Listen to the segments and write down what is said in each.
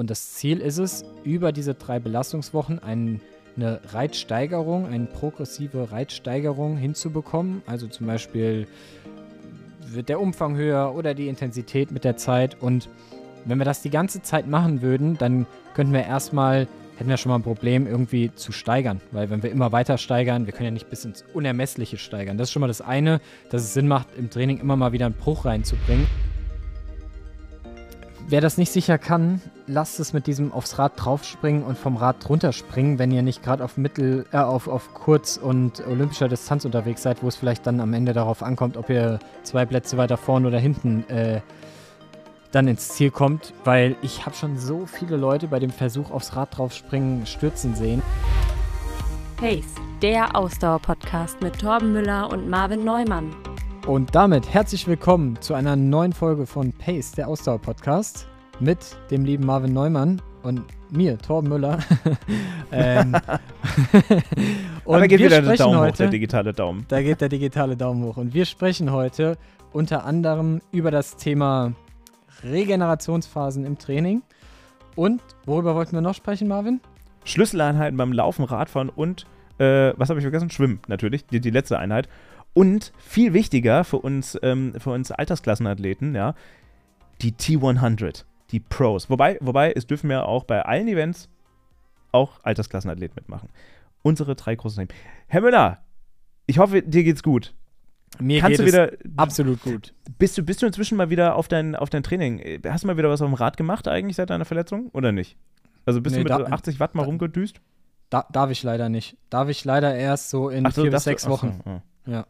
Und das Ziel ist es, über diese drei Belastungswochen ein, eine Reitsteigerung, eine progressive Reitsteigerung hinzubekommen. Also zum Beispiel wird der Umfang höher oder die Intensität mit der Zeit. Und wenn wir das die ganze Zeit machen würden, dann könnten wir erstmal, hätten wir schon mal ein Problem, irgendwie zu steigern. Weil wenn wir immer weiter steigern, wir können ja nicht bis ins Unermessliche steigern. Das ist schon mal das eine, dass es Sinn macht, im Training immer mal wieder einen Bruch reinzubringen. Wer das nicht sicher kann, lasst es mit diesem aufs Rad draufspringen und vom Rad drunter springen, wenn ihr nicht gerade auf Mittel, äh, auf, auf Kurz- und olympischer Distanz unterwegs seid, wo es vielleicht dann am Ende darauf ankommt, ob ihr zwei Plätze weiter vorne oder hinten äh, dann ins Ziel kommt, weil ich habe schon so viele Leute bei dem Versuch aufs Rad draufspringen stürzen sehen. Pace, der Ausdauer-Podcast mit Torben Müller und Marvin Neumann. Und damit herzlich willkommen zu einer neuen Folge von Pace, der Ausdauer-Podcast, mit dem lieben Marvin Neumann und mir, Torben Müller. ähm, und da geht wieder der Daumen heute, hoch, der digitale Daumen. Da geht der digitale Daumen hoch. Und wir sprechen heute unter anderem über das Thema Regenerationsphasen im Training. Und worüber wollten wir noch sprechen, Marvin? Schlüsseleinheiten beim Laufen, Radfahren und, äh, was habe ich vergessen? Schwimmen natürlich, die, die letzte Einheit. Und viel wichtiger für uns, ähm, für uns Altersklassenathleten, ja, die T100, die Pros. Wobei, wobei, es dürfen ja auch bei allen Events auch Altersklassenathleten mitmachen. Unsere drei großen Themen. Herr Müller, ich hoffe, dir geht's gut. Mir Kannst geht du wieder, absolut gut. Bist du, bist du inzwischen mal wieder auf dein, auf dein Training? Hast du mal wieder was auf dem Rad gemacht eigentlich seit deiner Verletzung oder nicht? Also bist nee, du mit da, 80 Watt mal da, rumgedüst? Da, darf ich leider nicht. Darf ich leider erst so in so, vier bis sechs Wochen. So, oh. Ja.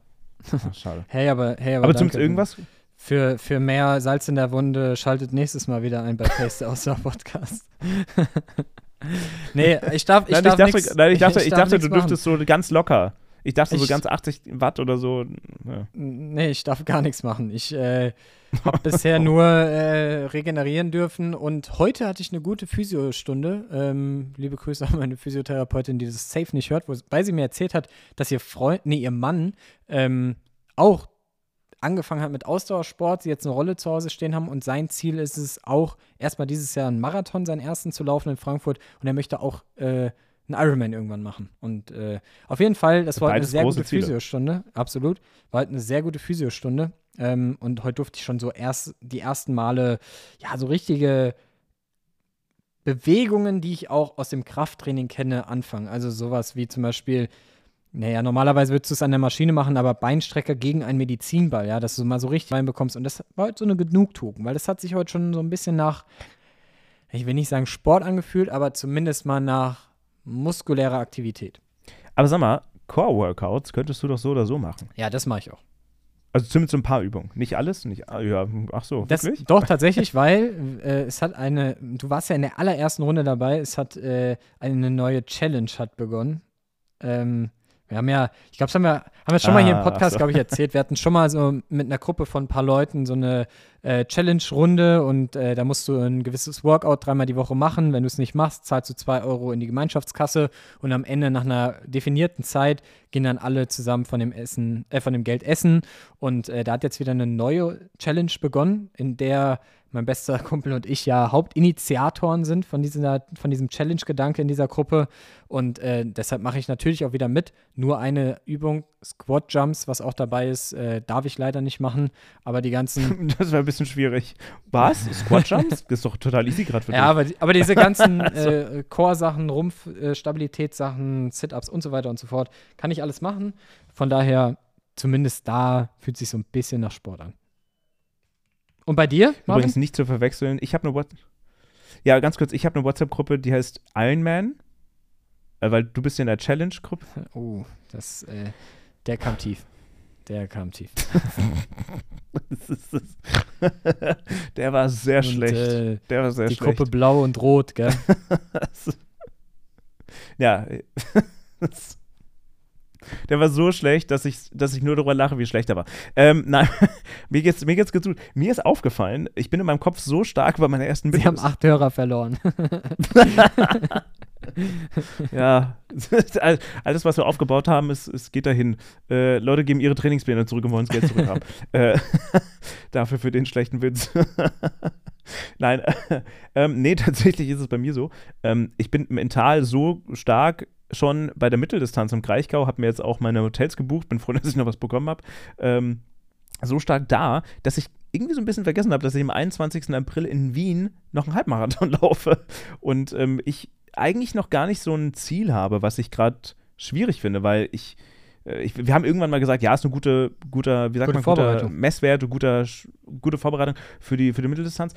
Ach, schade. hey, aber, hey, aber, aber zumindest irgendwas? Für, für mehr Salz in der Wunde schaltet nächstes Mal wieder ein bei Paste außer Podcast. nee, ich darf, ich nein, darf ich dachte, nix, nein, ich dachte, ich, ich dachte du dürftest so ganz locker. Ich dachte ich, so ganz 80 Watt oder so. Ja. Nee, ich darf gar nichts machen. Ich äh, habe bisher nur äh, regenerieren dürfen und heute hatte ich eine gute Physiostunde. Ähm, liebe Grüße an meine Physiotherapeutin, die das safe nicht hört, weil sie mir erzählt hat, dass ihr Freund, nee, ihr Mann ähm, auch angefangen hat mit Ausdauersport, sie jetzt eine Rolle zu Hause stehen haben und sein Ziel ist es auch, erstmal dieses Jahr einen Marathon, seinen ersten zu laufen in Frankfurt und er möchte auch äh, einen Ironman irgendwann machen. Und äh, auf jeden Fall, das war halt eine sehr gute Ziele. Physiostunde, absolut. War halt eine sehr gute Physiostunde. Ähm, und heute durfte ich schon so erst die ersten Male, ja, so richtige Bewegungen, die ich auch aus dem Krafttraining kenne, anfangen. Also sowas wie zum Beispiel, naja, normalerweise würdest du es an der Maschine machen, aber Beinstrecker gegen einen Medizinball, ja, dass du mal so richtig reinbekommst. Und das war heute so eine Genugtuung, weil das hat sich heute schon so ein bisschen nach, ich will nicht sagen Sport angefühlt, aber zumindest mal nach muskuläre Aktivität. Aber sag mal, Core-Workouts könntest du doch so oder so machen. Ja, das mache ich auch. Also zumindest so ein paar Übungen. Nicht alles? Nicht, ah, ja, ach so, das, wirklich? Doch, tatsächlich, weil äh, es hat eine, du warst ja in der allerersten Runde dabei, es hat äh, eine neue Challenge hat begonnen. Ähm, wir haben ja, ich glaube, das haben wir, haben wir schon ah, mal hier im ah, Podcast, so. glaube ich, erzählt. Wir hatten schon mal so mit einer Gruppe von ein paar Leuten so eine äh, Challenge-Runde und äh, da musst du ein gewisses Workout dreimal die Woche machen. Wenn du es nicht machst, zahlst du zwei Euro in die Gemeinschaftskasse und am Ende nach einer definierten Zeit gehen dann alle zusammen von dem Essen, äh, von dem Geld essen. Und äh, da hat jetzt wieder eine neue Challenge begonnen, in der mein bester Kumpel und ich ja Hauptinitiatoren sind von, dieser, von diesem Challenge-Gedanke in dieser Gruppe. Und äh, deshalb mache ich natürlich auch wieder mit. Nur eine Übung, Squat-Jumps, was auch dabei ist, äh, darf ich leider nicht machen. Aber die ganzen. Das wäre ein bisschen schwierig. Was? Squat-Jumps? das ist doch total easy gerade für dich. Ja, aber, aber diese ganzen äh, Core-Sachen, Rumpf-Stabilitätssachen, äh, Sit-Ups und so weiter und so fort, kann ich alles machen. Von daher, zumindest da fühlt sich so ein bisschen nach Sport an. Und bei dir? Marvin? Übrigens nicht zu verwechseln. Ich habe eine WhatsApp. Ja, ganz kurz, ich habe eine WhatsApp-Gruppe, die heißt Iron Man. Äh, weil du bist in der Challenge-Gruppe. Oh, das, äh, der kam tief. Der kam tief. der war sehr und, schlecht. Äh, der war sehr die schlecht. Die Gruppe blau und rot, gell? ja. Der war so schlecht, dass ich, dass ich nur darüber lache, wie schlecht er war. Ähm, nein, mir geht's, mir geht's gut. Mir ist aufgefallen, ich bin in meinem Kopf so stark bei meiner ersten Sie haben acht Hörer verloren. ja, alles, was wir aufgebaut haben, es, es geht dahin. Äh, Leute geben ihre Trainingspläne zurück und wollen das Geld zurückhaben. äh, dafür für den schlechten Witz. Nein, äh, ähm, nee, tatsächlich ist es bei mir so. Ähm, ich bin mental so stark schon bei der Mitteldistanz im Kraichgau, habe mir jetzt auch meine Hotels gebucht, bin froh, dass ich noch was bekommen habe. Ähm, so stark da, dass ich irgendwie so ein bisschen vergessen habe, dass ich am 21. April in Wien noch einen Halbmarathon laufe und ähm, ich eigentlich noch gar nicht so ein Ziel habe, was ich gerade schwierig finde, weil ich, äh, ich, wir haben irgendwann mal gesagt, ja, ist eine gute, guter, wie sagt gute man, guter Messwert, guter, gute Vorbereitung für die, für die Mitteldistanz.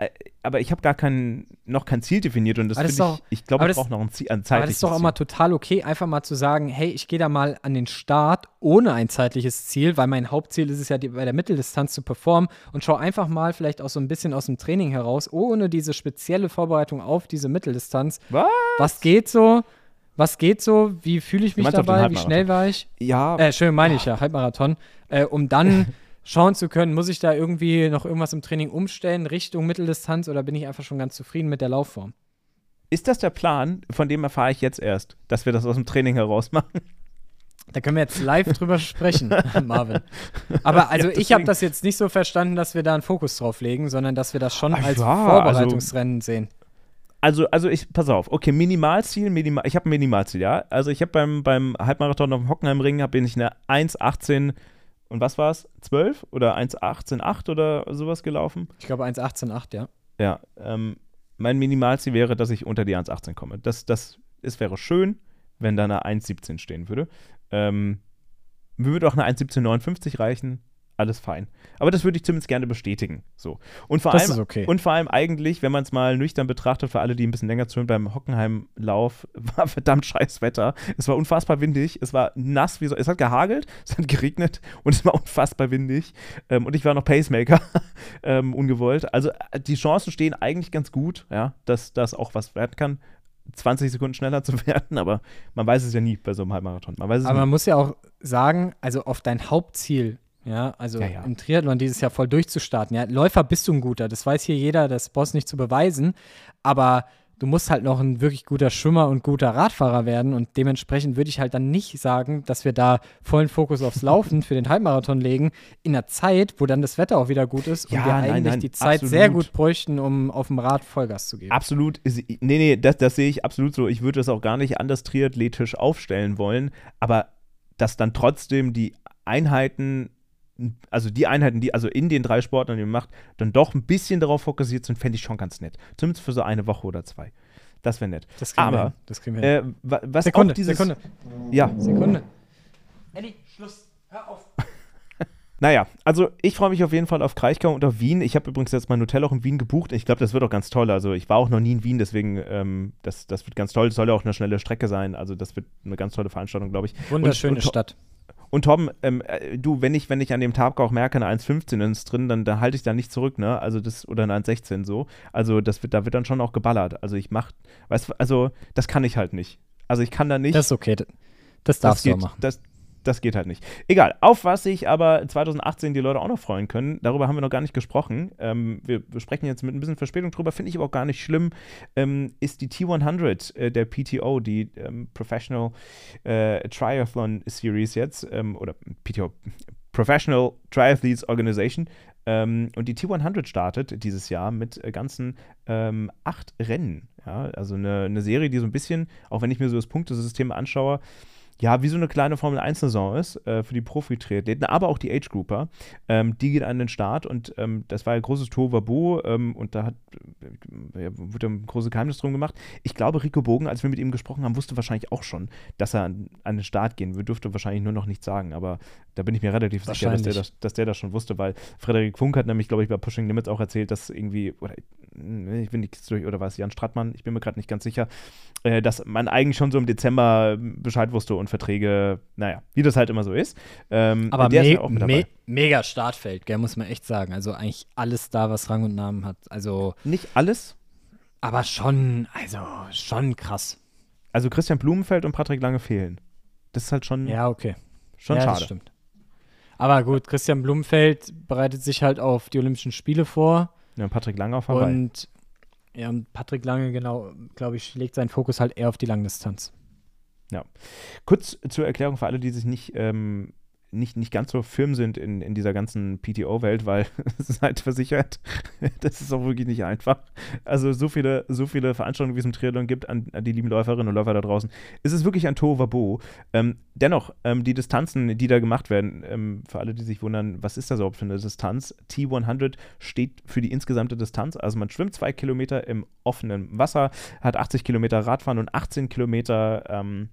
Äh, aber ich habe gar kein, noch kein Ziel definiert und das finde ich, auch, ich glaube, ich brauche noch ein Ziel, ein zeitliches Aber das ist doch auch mal total okay, einfach mal zu sagen, hey, ich gehe da mal an den Start ohne ein zeitliches Ziel, weil mein Hauptziel ist es ja, die, bei der Mitteldistanz zu performen und schau einfach mal vielleicht auch so ein bisschen aus dem Training heraus, ohne diese spezielle Vorbereitung auf diese Mitteldistanz. Was? Was geht so? Was geht so? Wie fühle ich mich dabei? Wie schnell war ich? Ja. Äh, schön meine ich ja, Halbmarathon. Äh, um dann schauen zu können, muss ich da irgendwie noch irgendwas im Training umstellen, Richtung Mitteldistanz oder bin ich einfach schon ganz zufrieden mit der Laufform? Ist das der Plan? Von dem erfahre ich jetzt erst, dass wir das aus dem Training heraus machen. Da können wir jetzt live drüber sprechen, Marvin. Aber also ich habe das jetzt nicht so verstanden, dass wir da einen Fokus drauf legen, sondern dass wir das schon Ach, als ja, also Vorbereitungsrennen also, sehen. Also, also ich, pass auf, okay, Minimalziel, Minimal, ich habe ein Minimalziel, ja. Also ich habe beim, beim Halbmarathon auf dem Hockenheimring, bin ich eine 1,18 und was war es? 12 oder 1,18,8 oder sowas gelaufen? Ich glaube 1,18,8, ja. Ja, ähm, mein Minimalziel wäre, dass ich unter die 1,18 komme. Das, das, es wäre schön, wenn da eine 1,17 stehen würde. Ähm, mir würde auch eine 1,1759 reichen alles fein. Aber das würde ich zumindest gerne bestätigen. So. Und vor, das allem, okay. und vor allem eigentlich, wenn man es mal nüchtern betrachtet, für alle, die ein bisschen länger zuhören, beim Hockenheimlauf war verdammt scheiß Wetter. Es war unfassbar windig, es war nass, wie so, es hat gehagelt, es hat geregnet und es war unfassbar windig. Ähm, und ich war noch Pacemaker, ähm, ungewollt. Also äh, die Chancen stehen eigentlich ganz gut, ja, dass das auch was werden kann. 20 Sekunden schneller zu werden, aber man weiß es ja nie bei so einem Halbmarathon. Man weiß es aber nie. man muss ja auch sagen, also auf dein Hauptziel ja, also ja, ja. im Triathlon dieses Jahr voll durchzustarten. Ja, Läufer bist du ein guter, das weiß hier jeder, das brauchst nicht zu beweisen. Aber du musst halt noch ein wirklich guter Schwimmer und guter Radfahrer werden. Und dementsprechend würde ich halt dann nicht sagen, dass wir da vollen Fokus aufs Laufen für den Halbmarathon legen, in einer Zeit, wo dann das Wetter auch wieder gut ist und ja, wir eigentlich nein, nein, die Zeit absolut. sehr gut bräuchten, um auf dem Rad Vollgas zu geben. Absolut. Nee, nee, das, das sehe ich absolut so. Ich würde das auch gar nicht anders triathletisch aufstellen wollen, aber dass dann trotzdem die Einheiten also die Einheiten, die also in den drei Sportlern, die man macht, dann doch ein bisschen darauf fokussiert sind, fände ich schon ganz nett. Zumindest für so eine Woche oder zwei. Das wäre nett. Das kriegen Aber, wir Das kriegen wir äh, was Sekunde, dieses, Sekunde. Ja. Sekunde. Eddie, Schluss. Hör auf. Naja, also ich freue mich auf jeden Fall auf Kraichgau und auf Wien. Ich habe übrigens jetzt mein Hotel auch in Wien gebucht. Ich glaube, das wird auch ganz toll. Also ich war auch noch nie in Wien, deswegen ähm, das, das wird ganz toll. Es soll ja auch eine schnelle Strecke sein. Also das wird eine ganz tolle Veranstaltung, glaube ich. Wunderschöne und, und, Stadt. Und Tom, ähm, äh, du, wenn ich, wenn ich an dem Tag auch merke, eine 1,15 ist drin, dann, dann halte ich da nicht zurück, ne? Also das, oder eine 1,16 so. Also das wird, da wird dann schon auch geballert. Also ich mach, weißt du, also das kann ich halt nicht. Also ich kann da nicht. Das ist okay. Das darfst das geht, du machen. Das, das geht halt nicht. Egal, auf was sich aber 2018 die Leute auch noch freuen können, darüber haben wir noch gar nicht gesprochen. Ähm, wir, sprechen jetzt mit ein bisschen Verspätung drüber, finde ich aber auch gar nicht schlimm, ähm, ist die T100 äh, der PTO, die ähm, Professional äh, Triathlon Series jetzt, ähm, oder PTO, Professional Triathletes Organization. Ähm, und die T100 startet dieses Jahr mit äh, ganzen ähm, acht Rennen. Ja? Also eine, eine Serie, die so ein bisschen, auch wenn ich mir so das Punktesystem anschaue, ja, wie so eine kleine Formel-1-Saison ist äh, für die Profi-Triathleten, aber auch die Age-Grouper. Ähm, die geht an den Start und ähm, das war ein großes Tohuwabohu ähm, und da hat, äh, wurde ein großes Geheimnis drum gemacht. Ich glaube, Rico Bogen, als wir mit ihm gesprochen haben, wusste wahrscheinlich auch schon, dass er an, an den Start gehen würde, dürfte wahrscheinlich nur noch nichts sagen, aber da bin ich mir relativ sicher, dass der, das, dass der das schon wusste, weil Frederik Funk hat nämlich, glaube ich, bei Pushing Limits auch erzählt, dass irgendwie, oder ich bin nicht durch, oder war es Jan Strattmann, ich bin mir gerade nicht ganz sicher, äh, dass man eigentlich schon so im Dezember Bescheid wusste und Verträge, naja, wie das halt immer so ist. Ähm, Aber me ist me mega Startfeld, gell, muss man echt sagen. Also eigentlich alles da, was Rang und Namen hat. Also nicht alles, aber schon, also schon krass. Also Christian Blumenfeld und Patrick Lange fehlen. Das ist halt schon. Ja, okay. Schon ja, schade. Das stimmt. Aber gut, Christian Blumenfeld bereitet sich halt auf die Olympischen Spiele vor. Ja, Patrick Lange auf Hawaii. Und Ja, und Patrick Lange, genau, glaube ich, legt seinen Fokus halt eher auf die Langdistanz. Ja. Kurz zur Erklärung für alle, die sich nicht ähm, nicht, nicht ganz so firm sind in, in dieser ganzen PTO-Welt, weil ist halt versichert. das ist auch wirklich nicht einfach. Also so viele, so viele Veranstaltungen, wie es im Triathlon gibt, an, an die lieben Läuferinnen und Läufer da draußen, ist es wirklich ein Tohuwabo. Ähm, dennoch, ähm, die Distanzen, die da gemacht werden, ähm, für alle, die sich wundern, was ist das überhaupt für eine Distanz? T100 steht für die insgesamte Distanz. Also man schwimmt zwei Kilometer im offenen Wasser, hat 80 Kilometer Radfahren und 18 Kilometer ähm,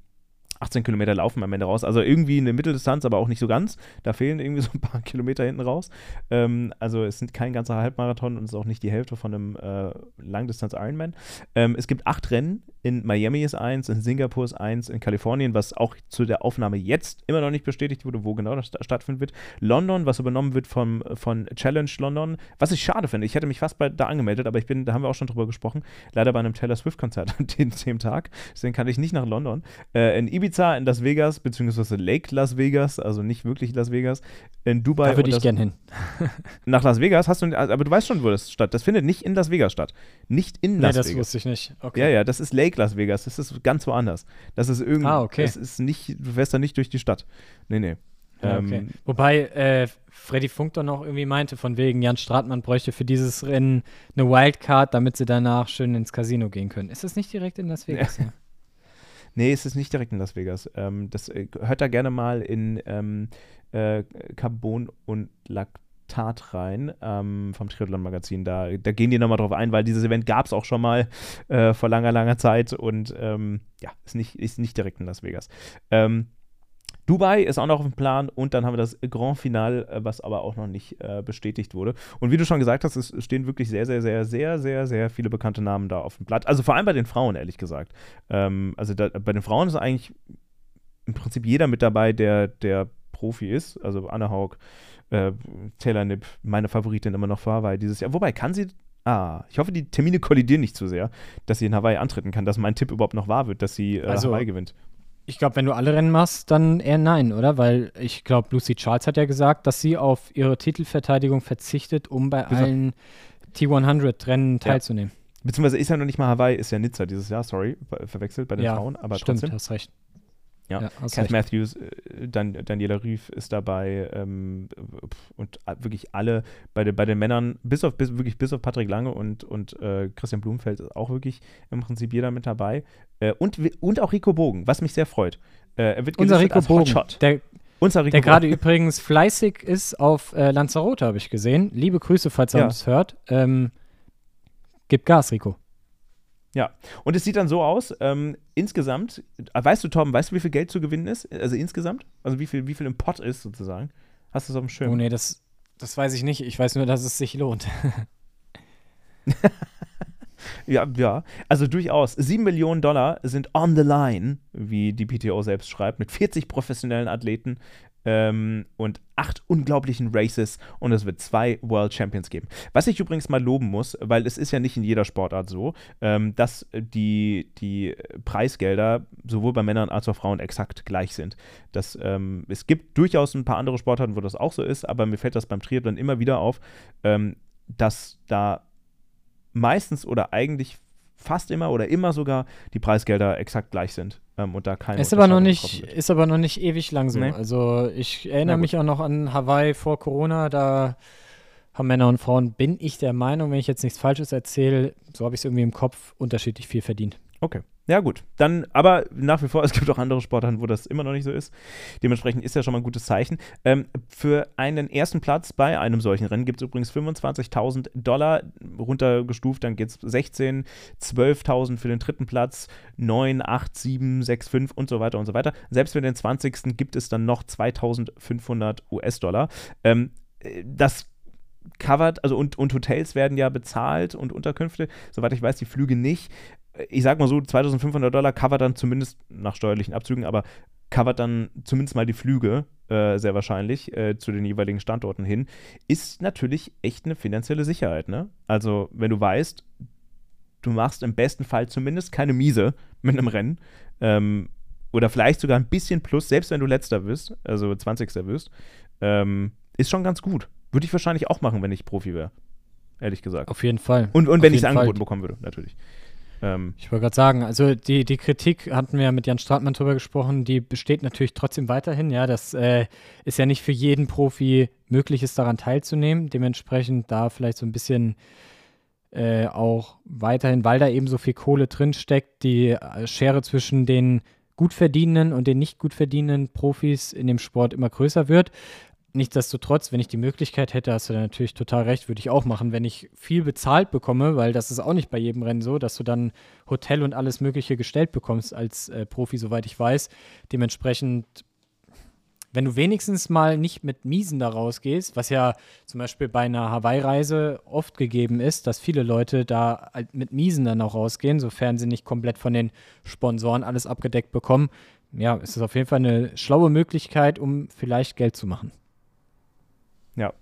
18 Kilometer laufen am Ende raus. Also irgendwie eine Mitteldistanz, aber auch nicht so ganz. Da fehlen irgendwie so ein paar Kilometer hinten raus. Ähm, also es sind kein ganzer Halbmarathon und es ist auch nicht die Hälfte von einem äh, Langdistanz-Ironman. Ähm, es gibt acht Rennen. In Miami ist eins, in Singapur ist eins, in Kalifornien, was auch zu der Aufnahme jetzt immer noch nicht bestätigt wurde, wo genau das stattfinden wird. London, was übernommen wird vom, von Challenge London, was ich schade finde. Ich hätte mich fast bei, da angemeldet, aber ich bin, da haben wir auch schon drüber gesprochen, leider bei einem Taylor Swift-Konzert an dem, dem Tag. Deswegen kann ich nicht nach London. Äh, in Ibiza Ibiza, in Las Vegas, beziehungsweise Lake Las Vegas, also nicht wirklich Las Vegas, in Dubai. Da würde ich gern hin. nach Las Vegas hast du, aber du weißt schon, wo das statt. Das findet nicht in Las Vegas statt. Nicht in Las nee, das Vegas. wusste ich nicht. Okay. Ja, ja, das ist Lake Las Vegas. Das ist ganz woanders. Das ist irgendwie, ah, okay. das ist nicht, du fährst da nicht durch die Stadt. Nee, nee. Ja, okay. ähm, Wobei äh, Freddy Funk doch noch irgendwie meinte, von wegen Jan Stratmann bräuchte für dieses Rennen eine Wildcard, damit sie danach schön ins Casino gehen können. Ist das nicht direkt in Las Vegas? Ja. Nee, es ist nicht direkt in Las Vegas. Ähm, das äh, hört da gerne mal in ähm, äh, Carbon und Laktat rein ähm, vom Triathlon-Magazin. Da, da gehen die nochmal drauf ein, weil dieses Event gab es auch schon mal äh, vor langer, langer Zeit und ähm, ja, ist nicht, ist nicht direkt in Las Vegas. Ähm, Dubai ist auch noch auf dem Plan und dann haben wir das Grand Final, äh, was aber auch noch nicht äh, bestätigt wurde. Und wie du schon gesagt hast, es stehen wirklich sehr, sehr, sehr, sehr, sehr, sehr viele bekannte Namen da auf dem Blatt. Also vor allem bei den Frauen, ehrlich gesagt. Ähm, also da, bei den Frauen ist eigentlich im Prinzip jeder mit dabei, der, der Profi ist. Also Anna Haug, äh, Taylor Nipp, meine Favoritin immer noch für Hawaii dieses Jahr. Wobei, kann sie Ah, ich hoffe, die Termine kollidieren nicht zu sehr, dass sie in Hawaii antreten kann, dass mein Tipp überhaupt noch wahr wird, dass sie äh, also, Hawaii gewinnt. Ich glaube, wenn du alle Rennen machst, dann eher nein, oder? Weil ich glaube, Lucy Charles hat ja gesagt, dass sie auf ihre Titelverteidigung verzichtet, um bei Wieso? allen T100-Rennen teilzunehmen. Ja. Beziehungsweise ist ja noch nicht mal Hawaii, ist ja Nizza dieses Jahr, sorry, verwechselt bei den ja, Frauen, aber stimmt, trotzdem. hast recht. Ja, ja Kath Matthews, äh, Dan, Daniela Rief ist dabei ähm, und wirklich alle bei, de, bei den Männern, bis auf bis, wirklich bis auf Patrick Lange und, und äh, Christian Blumenfeld ist auch wirklich im Prinzip jeder mit dabei. Äh, und, und auch Rico Bogen, was mich sehr freut. Äh, er wird Unser Rico Bogen, der, der gerade übrigens fleißig ist auf äh, Lanzarote, habe ich gesehen. Liebe Grüße, falls er ja. uns hört. Ähm, gib Gas, Rico. Ja, und es sieht dann so aus, ähm, insgesamt, äh, weißt du, Torben, weißt du, wie viel Geld zu gewinnen ist? Also insgesamt? Also wie viel, wie viel im Pot ist sozusagen? Hast du es auf dem Schirm? Oh nee, das, das weiß ich nicht. Ich weiß nur, dass es sich lohnt. ja, ja. Also durchaus. Sieben Millionen Dollar sind on the line, wie die PTO selbst schreibt, mit 40 professionellen Athleten ähm, und acht unglaublichen Races und es wird zwei World Champions geben. Was ich übrigens mal loben muss, weil es ist ja nicht in jeder Sportart so, ähm, dass die, die Preisgelder sowohl bei Männern als auch Frauen exakt gleich sind. Das, ähm, es gibt durchaus ein paar andere Sportarten, wo das auch so ist, aber mir fällt das beim Triathlon immer wieder auf, ähm, dass da meistens oder eigentlich fast immer oder immer sogar die Preisgelder exakt gleich sind ähm, und da keine ist aber noch nicht ist aber noch nicht ewig lang so. Nee. Also ich erinnere mich auch noch an Hawaii vor Corona, da haben Männer und Frauen, bin ich der Meinung, wenn ich jetzt nichts Falsches erzähle, so habe ich es irgendwie im Kopf, unterschiedlich viel verdient. Okay. Ja, gut. Dann, aber nach wie vor, es gibt auch andere Sportarten, wo das immer noch nicht so ist. Dementsprechend ist ja schon mal ein gutes Zeichen. Ähm, für einen ersten Platz bei einem solchen Rennen gibt es übrigens 25.000 Dollar runtergestuft. Dann geht es 16, 12.000 für den dritten Platz, 9, 8, 7, 6, 5 und so weiter und so weiter. Selbst für den 20. gibt es dann noch 2.500 US-Dollar. Ähm, äh, das covert, also und, und Hotels werden ja bezahlt und Unterkünfte, soweit ich weiß, die Flüge nicht ich sag mal so, 2500 Dollar covert dann zumindest nach steuerlichen Abzügen, aber covert dann zumindest mal die Flüge, äh, sehr wahrscheinlich, äh, zu den jeweiligen Standorten hin, ist natürlich echt eine finanzielle Sicherheit, ne? Also, wenn du weißt, du machst im besten Fall zumindest keine Miese mit einem Rennen, ähm, oder vielleicht sogar ein bisschen plus, selbst wenn du letzter wirst, also 20. wirst, ähm, ist schon ganz gut. Würde ich wahrscheinlich auch machen, wenn ich Profi wäre. ehrlich gesagt. Auf jeden Fall. Und, und wenn ich es angeboten Fall. bekommen würde, natürlich. Ähm, Ich wollte gerade sagen, also die, die Kritik hatten wir ja mit Jan Stratmann drüber gesprochen, die besteht natürlich trotzdem weiterhin. Ja, das äh, ist ja nicht für jeden Profi möglich, ist daran teilzunehmen. Dementsprechend da vielleicht so ein bisschen äh, auch weiterhin, weil da eben so viel Kohle drin steckt, die äh, Schere zwischen den gut verdienenden und den nicht gut verdienenden Profis in dem Sport immer größer wird. Nichtsdestotrotz, wenn ich die Möglichkeit hätte, hast du da natürlich total recht, würde ich auch machen, wenn ich viel bezahlt bekomme, weil das ist auch nicht bei jedem Rennen so, dass du dann Hotel und alles Mögliche gestellt bekommst als äh, Profi, soweit ich weiß. Dementsprechend, wenn du wenigstens mal nicht mit Miesen da rausgehst, was ja zum Beispiel bei einer Hawaii-Reise oft gegeben ist, dass viele Leute da mit Miesen dann auch rausgehen, sofern sie nicht komplett von den Sponsoren alles abgedeckt bekommen. Ja, es ist auf jeden Fall eine schlaue Möglichkeit, um vielleicht Geld zu machen. Ja.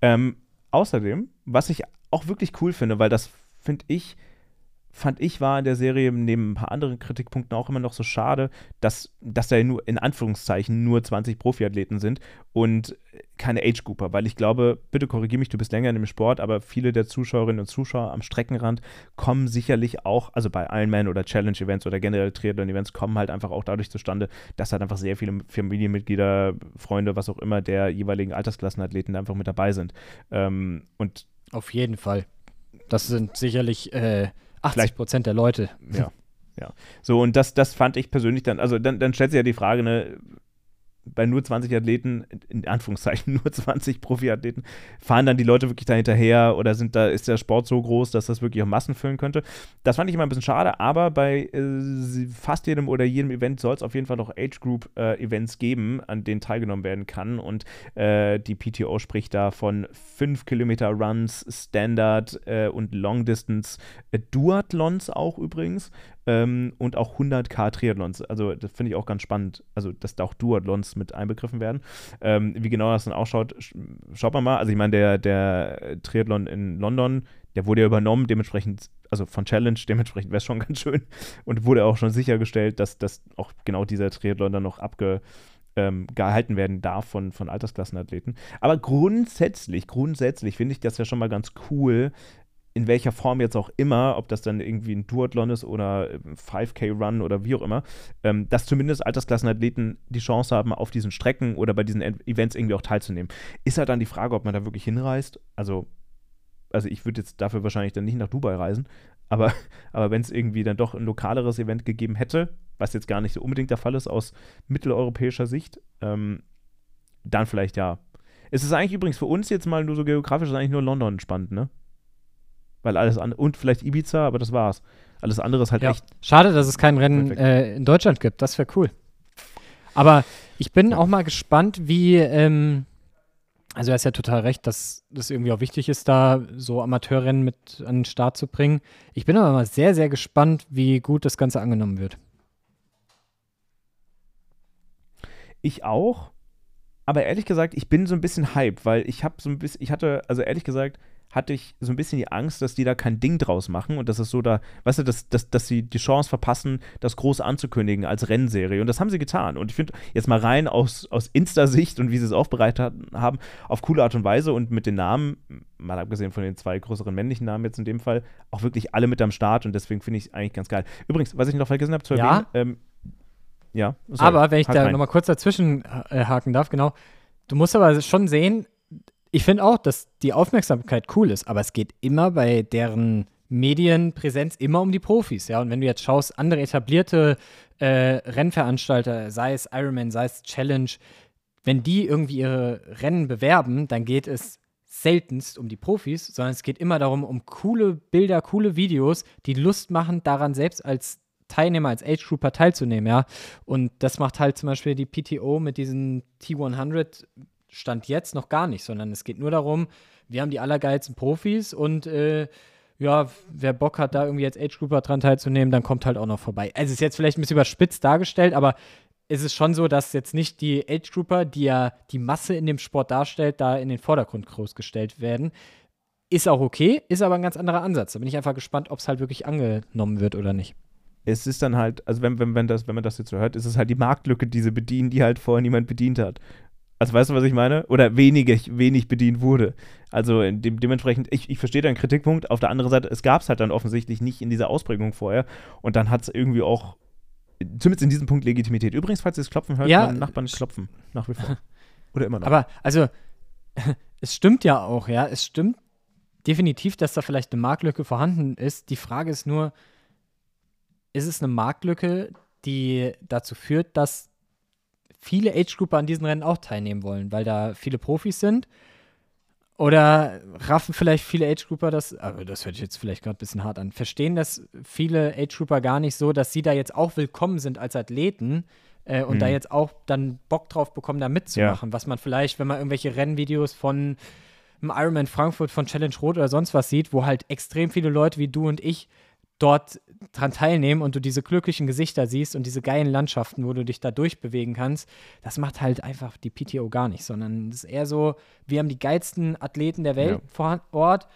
Ähm, außerdem, was ich auch wirklich cool finde, weil das finde ich, fand ich war in der Serie neben ein paar anderen Kritikpunkten auch immer noch so schade, dass, dass da nur in Anführungszeichen nur 20 Profiathleten sind und keine Age-Grouper, weil ich glaube, bitte korrigiere mich, du bist länger in dem Sport, aber viele der Zuschauerinnen und Zuschauer am Streckenrand kommen sicherlich auch, also bei Ironman oder Challenge-Events oder generell Triathlon-Events, kommen halt einfach auch dadurch zustande, dass halt einfach sehr viele Familienmitglieder, Freunde, was auch immer, der jeweiligen Altersklassenathleten einfach mit dabei sind. Ähm, und Auf jeden Fall. Das sind sicherlich äh, 80 Prozent der Leute. ja, ja. So, und das, das fand ich persönlich dann, also dann, dann stellt sich ja die Frage, ne, bei nur 20 Athleten, in Anführungszeichen nur 20 Profiathleten, fahren dann die Leute wirklich da hinterher oder sind da, ist der Sport so groß, dass das wirklich auch Massen füllen könnte? Das fand ich immer ein bisschen schade, aber bei äh, fast jedem oder jedem Event soll es auf jeden Fall noch Age-Group-Events geben, an denen teilgenommen werden kann. Und äh, die PTO spricht da von 5 Kilometer Runs, Standard äh, und Long Distance äh, Duathlons auch übrigens ähm, und auch 100k Triathlons. Also das finde ich auch ganz spannend, also dass da auch Duathlons mit einbegriffen werden. Ähm, wie genau das dann ausschaut, sch schaut man mal. Also ich meine, der, der Triathlon in London, der wurde ja übernommen, dementsprechend, also von Challenge, dementsprechend wäre es schon ganz schön und wurde auch schon sichergestellt, dass, dass auch genau dieser Triathlon dann noch abge ähm, gehalten werden darf von, von Altersklassenathleten. Aber grundsätzlich, grundsätzlich finde ich das ja schon mal ganz cool, in welcher Form jetzt auch immer, ob das dann irgendwie ein Duathlon ist oder 5K-Run oder wie auch immer, ähm, dass zumindest Altersklassenathleten die Chance haben, auf diesen Strecken oder bei diesen Events irgendwie auch teilzunehmen. Ist halt dann die Frage, ob man da wirklich hinreist. Also, also ich würde jetzt dafür wahrscheinlich dann nicht nach Dubai reisen, aber, aber wenn es irgendwie dann doch ein lokaleres Event gegeben hätte, was jetzt gar nicht so unbedingt der Fall ist aus mitteleuropäischer Sicht, ähm, dann vielleicht ja. Es ist eigentlich übrigens für uns jetzt mal nur so geografisch, ist eigentlich nur London spannend, ne? Weil alles andere, und vielleicht Ibiza, aber das war's. Alles andere ist halt Ja. echt. Schade, dass es kein Rennen äh, in Deutschland gibt. Das wäre cool. Aber ich bin auch mal gespannt, wie. Ähm, also, er ist ja total recht, dass das irgendwie auch wichtig ist, da so Amateurrennen mit an den Start zu bringen. Ich bin aber mal sehr, sehr gespannt, wie gut das Ganze angenommen wird. Ich auch. Aber ehrlich gesagt, ich bin so ein bisschen hyped, weil ich habe so ein bisschen, ich hatte, also ehrlich gesagt, hatte ich so ein bisschen die Angst, dass die da kein Ding draus machen und dass es so da, weißt du, dass, dass, dass sie die Chance verpassen, das groß anzukündigen als Rennserie. Und das haben sie getan. Und ich finde, jetzt mal rein aus, aus Insta-Sicht und wie sie es aufbereitet haben, auf coole Art und Weise und mit den Namen, mal abgesehen von den zwei größeren männlichen Namen jetzt in dem Fall, auch wirklich alle mit am Start und deswegen finde ich es eigentlich ganz geil. Übrigens, was ich noch vergessen habe zu Ja. erwähnen, ähm, ja, sorry, aber wenn ich hack da nochmal kurz dazwischen äh, haken darf, genau. Du musst aber schon sehen, ich finde auch, dass die Aufmerksamkeit cool ist, aber es geht immer bei deren Medienpräsenz immer um die Profis, ja. Und wenn du jetzt schaust, andere etablierte äh, Rennveranstalter, sei es Ironman, sei es Challenge, wenn die irgendwie ihre Rennen bewerben, dann geht es seltenst um die Profis, sondern es geht immer darum, um coole Bilder, coole Videos, die Lust machen, daran selbst als Teilnehmer, als Age Grouper teilzunehmen, ja. Und das macht halt zum Beispiel die PTO mit diesen T100 Stand jetzt noch gar nicht, sondern es geht nur darum, wir haben die allergeilsten Profis und äh, ja, wer Bock hat, da irgendwie als Age Grouper dran teilzunehmen, dann kommt halt auch noch vorbei. Also es ist jetzt vielleicht ein bisschen überspitzt dargestellt, aber es ist schon so, dass jetzt nicht die Age Grouper, die ja die Masse in dem Sport darstellt, da in den Vordergrund groß gestellt werden. Ist auch okay, ist aber ein ganz anderer Ansatz. Da bin ich einfach gespannt, ob es halt wirklich angenommen wird oder nicht. es ist dann halt, also wenn, wenn, wenn, das, wenn man das jetzt so hört, ist es halt die Marktlücke, die sie bedienen, die halt vorher niemand bedient hat. Also weißt du, was ich meine? Oder wenig, wenig bedient wurde. Also de dementsprechend, ich, ich verstehe deinen Kritikpunkt. Auf der anderen Seite, es gab es halt dann offensichtlich nicht in dieser Ausprägung vorher. Und dann hat es irgendwie auch, zumindest in diesem Punkt, Legitimität. Übrigens, falls ihr es klopfen hört, Ja, meinen Nachbarn klopfen. Nach wie vor. Oder immer noch. Aber also, es stimmt ja auch, ja. Es stimmt definitiv, dass da vielleicht eine Marktlücke vorhanden ist. Die Frage ist nur, ist es eine Marktlücke, die dazu führt, dass viele Age-Grupper an diesen Rennen auch teilnehmen wollen, weil da viele Profis sind? Oder raffen vielleicht viele Age-Grupper das, aber das hört sich jetzt vielleicht gerade ein bisschen hart an, verstehen das viele Age-Grupper gar nicht so, dass sie da jetzt auch willkommen sind als Athleten äh, und Hm. da jetzt auch dann Bock drauf bekommen, da mitzumachen, was man vielleicht, wenn man irgendwelche Rennvideos von einem Ironman Frankfurt, von Challenge Rot oder sonst was sieht, wo halt extrem viele Leute wie du und ich dort dran teilnehmen und du diese glücklichen Gesichter siehst und diese geilen Landschaften, wo du dich da durchbewegen kannst, das macht halt einfach die PTO gar nicht, sondern es ist eher so, wir haben die geilsten Athleten der Welt Ja. vor Ort,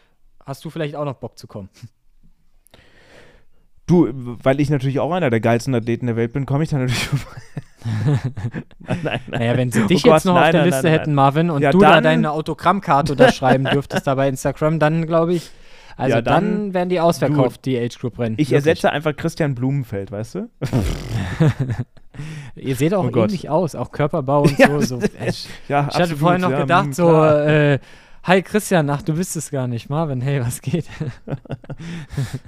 hast du vielleicht auch noch Bock zu kommen? Du, weil ich natürlich auch einer der geilsten Athleten der Welt bin, komme ich da natürlich vorbei. nein, nein, nein. Naja, wenn sie dich Oh Gott, jetzt noch nein, auf der nein, Liste nein, hätten, Marvin, und Ja, du da deine Autogrammkarte unterschreiben dürftest da bei Instagram, dann glaube ich, also Ja, dann- dann, wären die ausverkauft, die Age Group Rennen. Ich Wirklich. ersetze einfach Christian Blumenfeld, weißt du? Ihr seht auch Oh Gott. ähnlich aus, auch Körperbau und Ja, so. so. Ich, Ja, ich hatte vorhin noch gedacht, mm, so, äh, hi Christian, ach, du bist es gar nicht. Marvin, hey, was geht?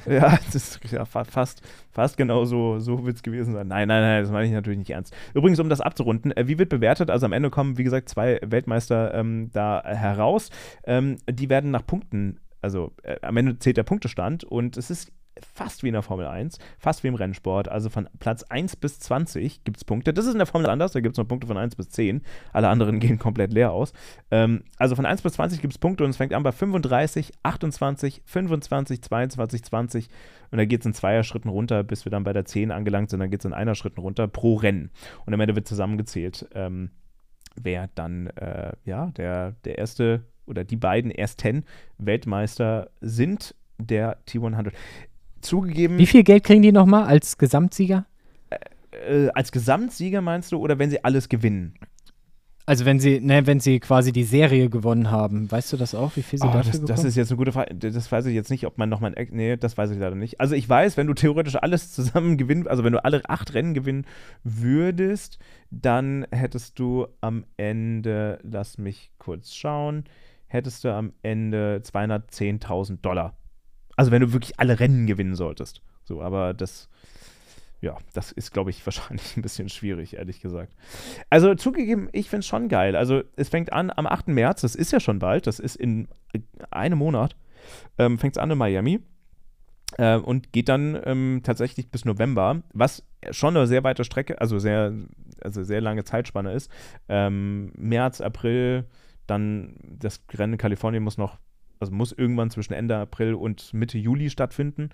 Ja, das ist ja, fa fast, fast genau so, so wird es gewesen sein. Nein, nein, nein, das meine ich natürlich nicht ernst. Übrigens, um das abzurunden, äh, wie wird bewertet? Also am Ende kommen, wie gesagt, zwei Weltmeister ähm, da heraus. Ähm, die werden nach Punkten, also äh, am Ende zählt der Punktestand und es ist fast wie in der Formel 1, fast wie im Rennsport. Also von Platz 1 bis 20 gibt es Punkte. Das ist in der Formel anders, da gibt es noch Punkte von 1 bis 10. Alle anderen gehen komplett leer aus. Ähm, also von 1 bis 20 gibt es Punkte und es fängt an bei 35, 28, 25, 22, 20 und da geht es in Zweierschritten runter, bis wir dann bei der 10 angelangt sind. Dann geht es in einer Schritten runter pro Rennen. Und am Ende wird zusammengezählt, ähm, wer dann äh, ja, der, der erste oder die beiden ersten Weltmeister sind der T100. Zugegeben, Wie viel Geld kriegen die nochmal als Gesamtsieger? äh, als Gesamtsieger meinst du oder wenn sie alles gewinnen? Also wenn sie, ne, wenn sie quasi die Serie gewonnen haben, weißt du das auch, wie viel sie Oh, dafür das, bekommen? das ist jetzt eine gute Frage. Das weiß ich jetzt nicht, ob man nochmal ein. Nee, das weiß ich leider nicht. Also ich weiß, wenn du theoretisch alles zusammen gewinnen, also wenn du alle acht Rennen gewinnen würdest, dann hättest du am Ende, lass mich kurz schauen, hättest du am Ende 210.000 Dollar. Also wenn du wirklich alle Rennen gewinnen solltest. So, aber das, ja, das ist, glaube ich, wahrscheinlich ein bisschen schwierig, ehrlich gesagt. Also zugegeben, ich finde es schon geil. Also es fängt an am 8. März, das ist ja schon bald, das ist in einem Monat, ähm, fängt es an in Miami. Äh, und geht dann ähm, tatsächlich bis November, was schon eine sehr weite Strecke, also sehr, also sehr lange Zeitspanne ist. Ähm, März, April, dann das Rennen in Kalifornien muss noch, also muss irgendwann zwischen Ende April und Mitte Juli stattfinden.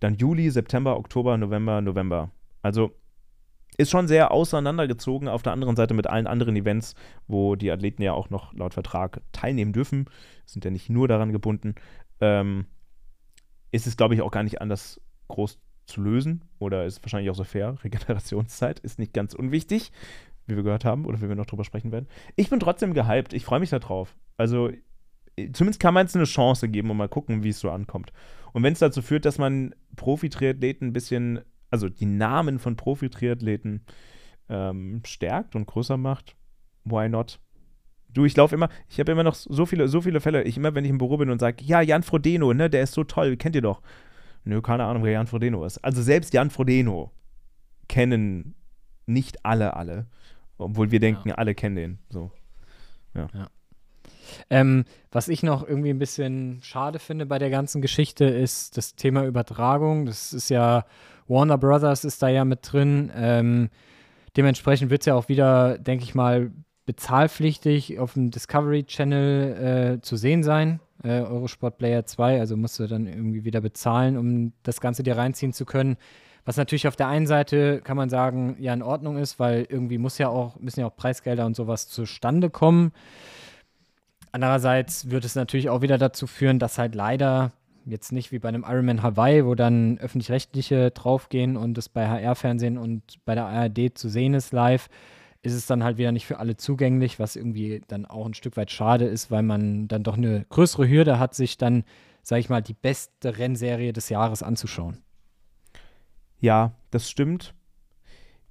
Dann Juli, September, Oktober, November, November. Also ist schon sehr auseinandergezogen. Auf der anderen Seite mit allen anderen Events, wo die Athleten ja auch noch laut Vertrag teilnehmen dürfen, sind ja nicht nur daran gebunden. Ähm, ist es, glaube ich, auch gar nicht anders groß zu lösen oder ist wahrscheinlich auch so fair. Regenerationszeit ist nicht ganz unwichtig, wie wir gehört haben oder wie wir noch drüber sprechen werden. Ich bin trotzdem gehypt. Ich freue mich darauf. Also, zumindest kann man jetzt eine Chance geben und mal gucken, wie es so ankommt. Und wenn es dazu führt, dass man Profi-Triathleten ein bisschen, also die Namen von Profi-Triathleten ähm, stärkt und größer macht, why not? Du, ich laufe immer, ich habe immer noch so viele, so viele Fälle. Ich immer, wenn ich im Büro bin und sage, ja, Jan Frodeno, ne, der ist so toll, kennt ihr doch. Nö, keine Ahnung, wer Jan Frodeno ist. Also selbst Jan Frodeno kennen nicht alle alle. Obwohl wir denken, alle kennen den. So. Ähm, was ich noch irgendwie ein bisschen schade finde bei der ganzen Geschichte ist das Thema Übertragung. Das ist ja, Warner Brothers ist da ja mit drin. Ähm, dementsprechend wird es ja auch wieder, denke ich mal, bezahlpflichtig auf dem Discovery Channel äh, zu sehen sein. Äh, Eurosport Player 2, also musst du dann irgendwie wieder bezahlen, um das Ganze dir reinziehen zu können. Was natürlich auf der einen Seite kann man sagen, ja in Ordnung ist, weil irgendwie muss ja auch, müssen ja auch Preisgelder und sowas zustande kommen. Andererseits wird es natürlich auch wieder dazu führen, dass halt leider jetzt nicht wie bei einem Ironman Hawaii, wo dann öffentlich-rechtliche draufgehen und es bei HR-Fernsehen und bei der ARD zu sehen ist live, ist es dann halt wieder nicht für alle zugänglich, was irgendwie dann auch ein Stück weit schade ist, weil man dann doch eine größere Hürde hat, sich dann, sag ich mal, die beste Rennserie des Jahres anzuschauen. Ja, das stimmt.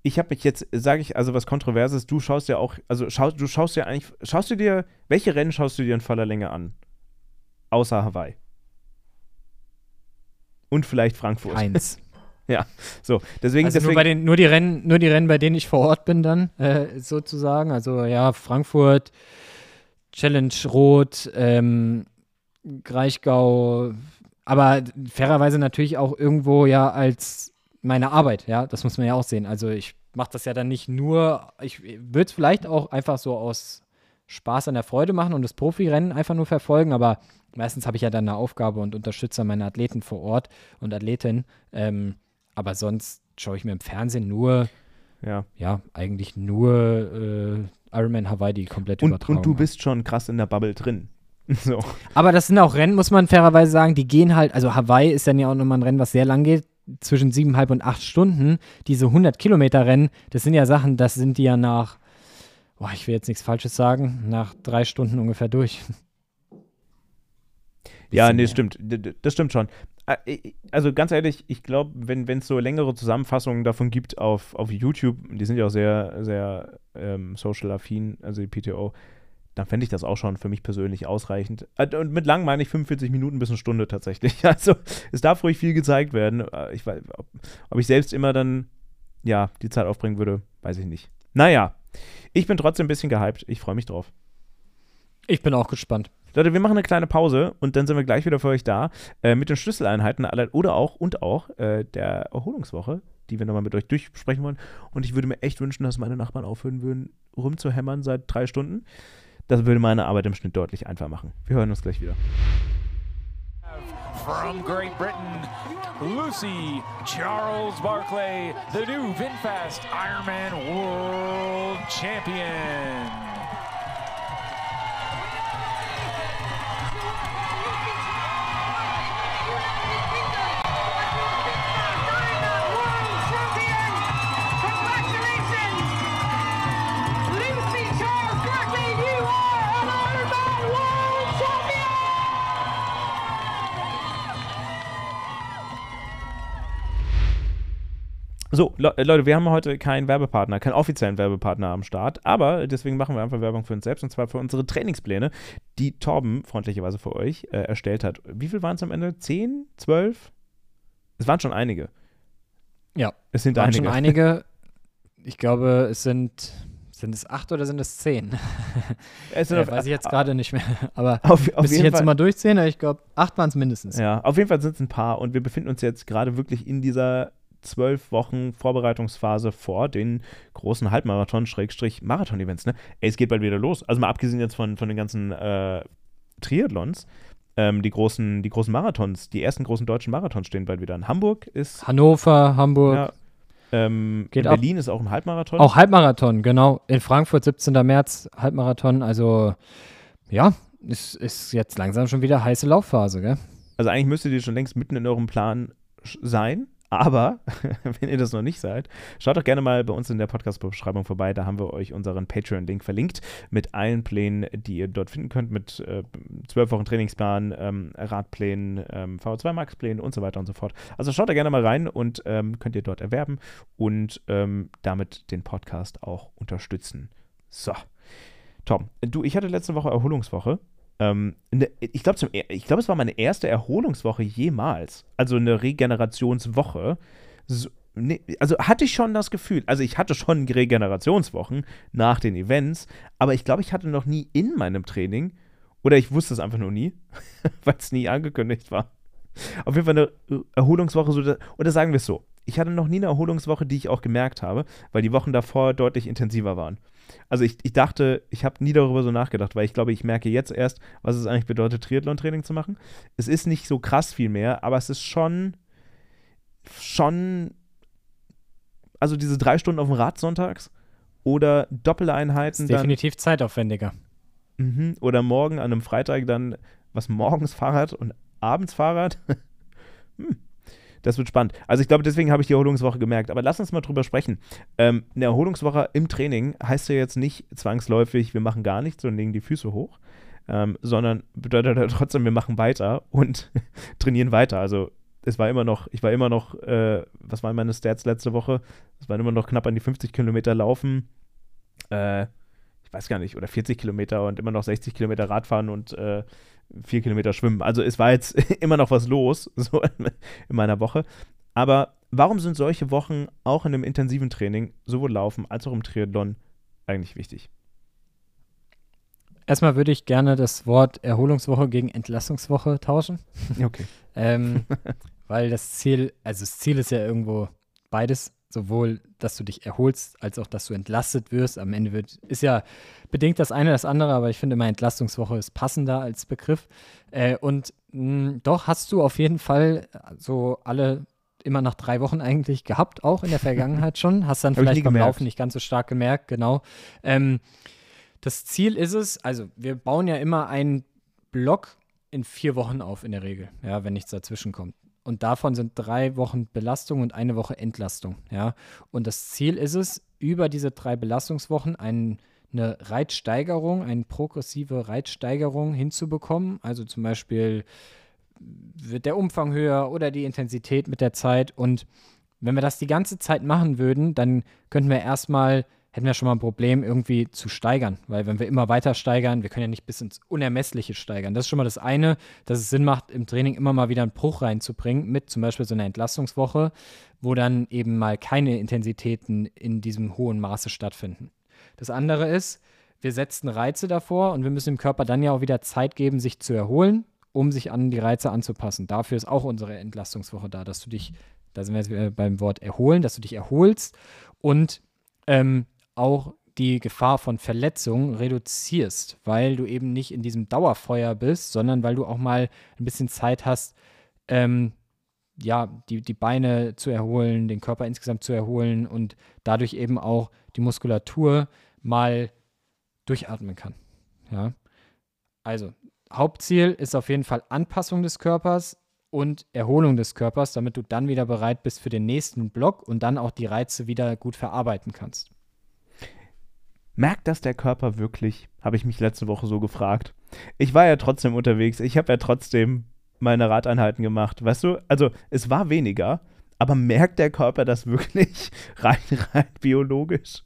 Ich habe mich jetzt, sage ich also was Kontroverses, du schaust ja auch, also schaust, du schaust ja eigentlich, schaust du dir, welche Rennen schaust du dir in voller Länge an? Außer Hawaii. Und vielleicht Frankfurt. Eins. Ja, so. Deswegen, also deswegen nur, bei den, nur, die Rennen, nur die Rennen, bei denen ich vor Ort bin, dann äh, sozusagen. Also ja, Frankfurt, Challenge Rot, ähm, Greichgau, aber fairerweise natürlich auch irgendwo ja als meine Arbeit, ja, das muss man ja auch sehen. Also ich mache das ja dann nicht nur, ich würde es vielleicht auch einfach so aus Spaß an der Freude machen und das Profirennen einfach nur verfolgen, aber meistens habe ich ja dann eine Aufgabe und unterstütze meine Athleten vor Ort und Athletinnen. Ähm, aber sonst schaue ich mir im Fernsehen nur, ja, ja eigentlich nur äh, Ironman Hawaii die komplette und, und du bist schon krass in der Bubble drin. So. Aber das sind auch Rennen, muss man fairerweise sagen, die gehen halt, also Hawaii ist dann ja auch nochmal ein Rennen, was sehr lang geht, zwischen siebeneinhalb und acht Stunden. Diese 100 Kilometer Rennen, das sind ja Sachen, das sind die ja nach, boah, ich will jetzt nichts Falsches sagen, nach drei Stunden ungefähr durch. Ja, nee, mehr. stimmt. Das stimmt schon. Äh, Also ganz ehrlich, ich glaube, wenn es so längere Zusammenfassungen davon gibt auf, auf YouTube, die sind ja auch sehr, sehr ähm, social-affin, also die PTO, dann fände ich das auch schon für mich persönlich ausreichend. Äh, Und mit lang meine ich 45 Minuten bis eine Stunde tatsächlich. Also es darf ruhig viel gezeigt werden. Äh, Ich weiß, ob, ob ich selbst immer dann ja die Zeit aufbringen würde, weiß ich nicht. Naja, ich bin trotzdem ein bisschen gehypt. Ich freue mich drauf. Ich bin auch gespannt. Leute, wir machen eine kleine Pause und dann sind wir gleich wieder für euch da äh, mit den Schlüsseleinheiten oder auch und auch äh, der Erholungswoche, die wir nochmal mit euch durchsprechen wollen. Und ich würde mir echt wünschen, dass meine Nachbarn aufhören würden, rumzuhämmern seit drei Stunden. Das würde meine Arbeit im Schnitt deutlich einfacher machen. Wir hören uns gleich wieder. From Great Britain, Lucy Charles Barclay, the new VinFast Ironman World Champion. So, Le äh, Leute, wir haben heute keinen Werbepartner, keinen offiziellen Werbepartner am Start, aber deswegen machen wir einfach Werbung für uns selbst und zwar für unsere Trainingspläne, die Torben freundlicherweise für euch äh, erstellt hat. Wie viel waren es am Ende? Zehn? Zwölf? Es waren schon einige. Ja, Es sind waren einige. schon einige. Ich glaube, es sind, sind es acht oder sind es zehn? Es sind Äh, weiß ich jetzt gerade nicht mehr. Aber auf, auf müsste ich jetzt Fall, mal durchzählen, aber ich glaube, acht waren es mindestens. Ja, auf jeden Fall sind es ein paar und wir befinden uns jetzt gerade wirklich in dieser zwölf Wochen Vorbereitungsphase vor den großen Halbmarathon-Marathon-Events. Ne? Ey, es geht bald wieder los. Also mal abgesehen jetzt von, von den ganzen äh, Triathlons, ähm, die, großen, die großen Marathons, die ersten großen deutschen Marathons stehen bald wieder in Hamburg. Ist, Hannover, Hamburg. ja, ähm, Geht in ab. Berlin ist auch ein Halbmarathon. Auch Halbmarathon, genau. In Frankfurt, 17. März, Halbmarathon. Also, ja, ist, ist jetzt langsam schon wieder heiße Laufphase, gell? Also eigentlich müsstet ihr schon längst mitten in eurem Plan sein. Aber, wenn ihr das noch nicht seid, schaut doch gerne mal bei uns in der Podcast-Beschreibung vorbei. Da haben wir euch unseren Patreon-Link verlinkt mit allen Plänen, die ihr dort finden könnt, mit äh, 12 Wochen Trainingsplan, ähm, Radplänen, ähm, V2 Max-Plänen und so weiter und so fort. Also schaut da gerne mal rein und ähm, könnt ihr dort erwerben und ähm, damit den Podcast auch unterstützen. So. Tom, du, ich hatte letzte Woche Erholungswoche. Ähm, ne, ich glaube, glaub, es war meine erste Erholungswoche jemals. Also eine Regenerationswoche. So, ne, also hatte ich schon das Gefühl, also ich hatte schon Regenerationswochen nach den Events, aber ich glaube, ich hatte noch nie in meinem Training, oder ich wusste es einfach nur nie, weil es nie angekündigt war. Auf jeden Fall eine Erholungswoche, so, oder sagen wir es so, ich hatte noch nie eine Erholungswoche, die ich auch gemerkt habe, weil die Wochen davor deutlich intensiver waren. Also ich, ich dachte, ich habe nie darüber so nachgedacht, weil ich glaube, ich merke jetzt erst, was es eigentlich bedeutet, Triathlon-Training zu machen. Es ist nicht so krass viel mehr, aber es ist schon, schon, also diese drei Stunden auf dem Rad sonntags oder Doppeleinheiten Ist dann, definitiv zeitaufwendiger. mhm, oder morgen an einem Freitag dann was morgens Fahrrad und abends Fahrrad. hm. Das wird spannend. Also ich glaube, deswegen habe ich die Erholungswoche gemerkt. Aber lass uns mal drüber sprechen. Ähm, eine Erholungswoche im Training heißt ja jetzt nicht zwangsläufig, wir machen gar nichts und legen die Füße hoch, ähm, sondern bedeutet ja trotzdem, wir machen weiter und trainieren weiter. Also es war immer noch, ich war immer noch, äh, was waren meine Stats letzte Woche? Es waren immer noch knapp an die 50 Kilometer laufen. Äh, ich weiß gar nicht, oder 40 Kilometer und immer noch 60 Kilometer Radfahren und äh, 4 Kilometer schwimmen. Also es war jetzt immer noch was los, so in meiner Woche. Aber warum sind solche Wochen auch in einem intensiven Training, sowohl Laufen als auch im Triathlon, eigentlich wichtig? Erstmal würde ich gerne das Wort Erholungswoche gegen Entlassungswoche tauschen. Okay. ähm, weil das Ziel, also das Ziel ist ja irgendwo beides, sowohl, dass du dich erholst, als auch, dass du entlastet wirst. Am Ende wird, ist ja bedingt das eine das andere, aber ich finde immer Entlastungswoche ist passender als Begriff. Äh, und mh, doch hast du auf jeden Fall so alle immer nach drei Wochen eigentlich gehabt, auch in der Vergangenheit schon. Hast dann vielleicht beim Laufen nicht ganz so stark gemerkt, genau. Ähm, das Ziel ist es, also wir bauen ja immer einen Block in vier Wochen auf in der Regel, ja, wenn nichts dazwischen kommt. Und davon sind drei Wochen Belastung und eine Woche Entlastung. Ja? Und das Ziel ist es, über diese drei Belastungswochen ein, eine Reitsteigerung, eine progressive Reitsteigerung hinzubekommen. Also zum Beispiel wird der Umfang höher oder die Intensität mit der Zeit. Und wenn wir das die ganze Zeit machen würden, dann könnten wir erstmal hätten wir schon mal ein Problem, irgendwie zu steigern. Weil wenn wir immer weiter steigern, wir können ja nicht bis ins Unermessliche steigern. Das ist schon mal das eine, dass es Sinn macht, im Training immer mal wieder einen Bruch reinzubringen, mit zum Beispiel so einer Entlastungswoche, wo dann eben mal keine Intensitäten in diesem hohen Maße stattfinden. Das andere ist, wir setzen Reize davor und wir müssen dem Körper dann ja auch wieder Zeit geben, sich zu erholen, um sich an die Reize anzupassen. Dafür ist auch unsere Entlastungswoche da, dass du dich, da sind wir jetzt beim Wort erholen, dass du dich erholst und ähm, auch die Gefahr von Verletzungen reduzierst, weil du eben nicht in diesem Dauerfeuer bist, sondern weil du auch mal ein bisschen Zeit hast, ähm, ja, die, die Beine zu erholen, den Körper insgesamt zu erholen und dadurch eben auch die Muskulatur mal durchatmen kann. Ja. Also, Hauptziel ist auf jeden Fall Anpassung des Körpers und Erholung des Körpers, damit du dann wieder bereit bist für den nächsten Block und dann auch die Reize wieder gut verarbeiten kannst. Merkt das der Körper wirklich? Habe ich mich letzte Woche so gefragt. Ich war ja trotzdem unterwegs. Ich habe ja trotzdem meine Radeinheiten gemacht. Weißt du, also es war weniger, aber merkt der Körper das wirklich rein, rein biologisch?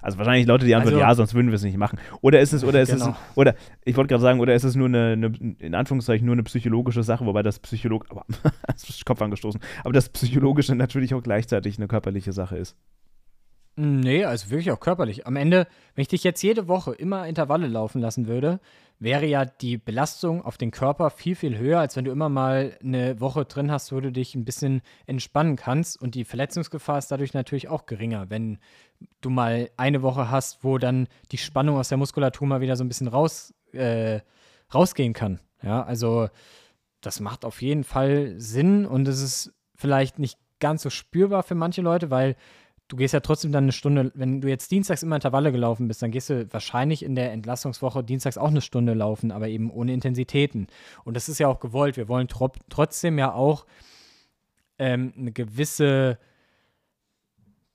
Also wahrscheinlich Leute, die antworten, also, ja, sonst würden wir es nicht machen. Oder ist es, oder ist genau. es, oder ich wollte gerade sagen, oder ist es nur eine, eine, in Anführungszeichen nur eine psychologische Sache, wobei das Psycholog, aber Kopf angestoßen, aber das Psychologische natürlich auch gleichzeitig eine körperliche Sache ist. Nee, also wirklich auch körperlich. Am Ende, wenn ich dich jetzt jede Woche immer Intervalle laufen lassen würde, wäre ja die Belastung auf den Körper viel, viel höher, als wenn du immer mal eine Woche drin hast, wo du dich ein bisschen entspannen kannst. Und die Verletzungsgefahr ist dadurch natürlich auch geringer, wenn du mal eine Woche hast, wo dann die Spannung aus der Muskulatur mal wieder so ein bisschen raus, äh, rausgehen kann. Ja, also das macht auf jeden Fall Sinn und es ist vielleicht nicht ganz so spürbar für manche Leute, weil du gehst ja trotzdem dann eine Stunde, wenn du jetzt dienstags immer Intervalle gelaufen bist, dann gehst du wahrscheinlich in der Entlassungswoche dienstags auch eine Stunde laufen, aber eben ohne Intensitäten. Und das ist ja auch gewollt. Wir wollen tro trotzdem ja auch ähm, eine gewisse,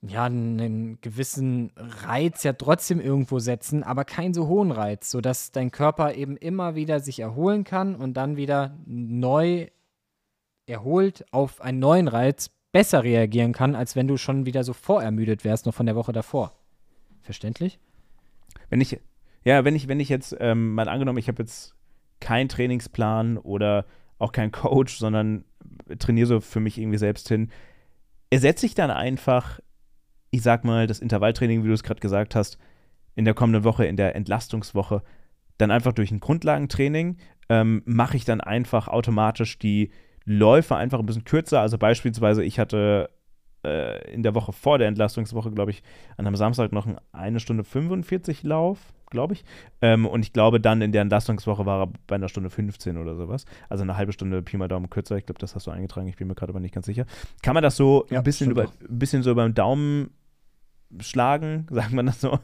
ja, einen gewissen Reiz ja trotzdem irgendwo setzen, aber keinen so hohen Reiz, sodass dein Körper eben immer wieder sich erholen kann und dann wieder neu erholt auf einen neuen Reiz besser reagieren kann, als wenn du schon wieder so vorermüdet wärst, noch von der Woche davor. Verständlich? Wenn ich, ja, wenn ich, wenn ich jetzt ähm, mal angenommen, ich habe jetzt keinen Trainingsplan oder auch keinen Coach, sondern trainiere so für mich irgendwie selbst hin, ersetze ich dann einfach, ich sag mal, das Intervalltraining, wie du es gerade gesagt hast, in der kommenden Woche, in der Entlastungswoche, dann einfach durch ein Grundlagentraining, ähm, mache ich dann einfach automatisch die, Läufe einfach ein bisschen kürzer. Also beispielsweise, ich hatte äh, in der Woche vor der Entlastungswoche, glaube ich, an einem Samstag noch eine Stunde 45 Lauf, glaube ich. Ähm, und ich glaube, dann in der Entlastungswoche war er bei einer Stunde 15 oder sowas. Also eine halbe Stunde Pi mal Daumen kürzer. Ich glaube, das hast du eingetragen. Ich bin mir gerade aber nicht ganz sicher. Kann man das so ja, ein bisschen, über, ein bisschen so beim Daumen schlagen, sagen wir das so.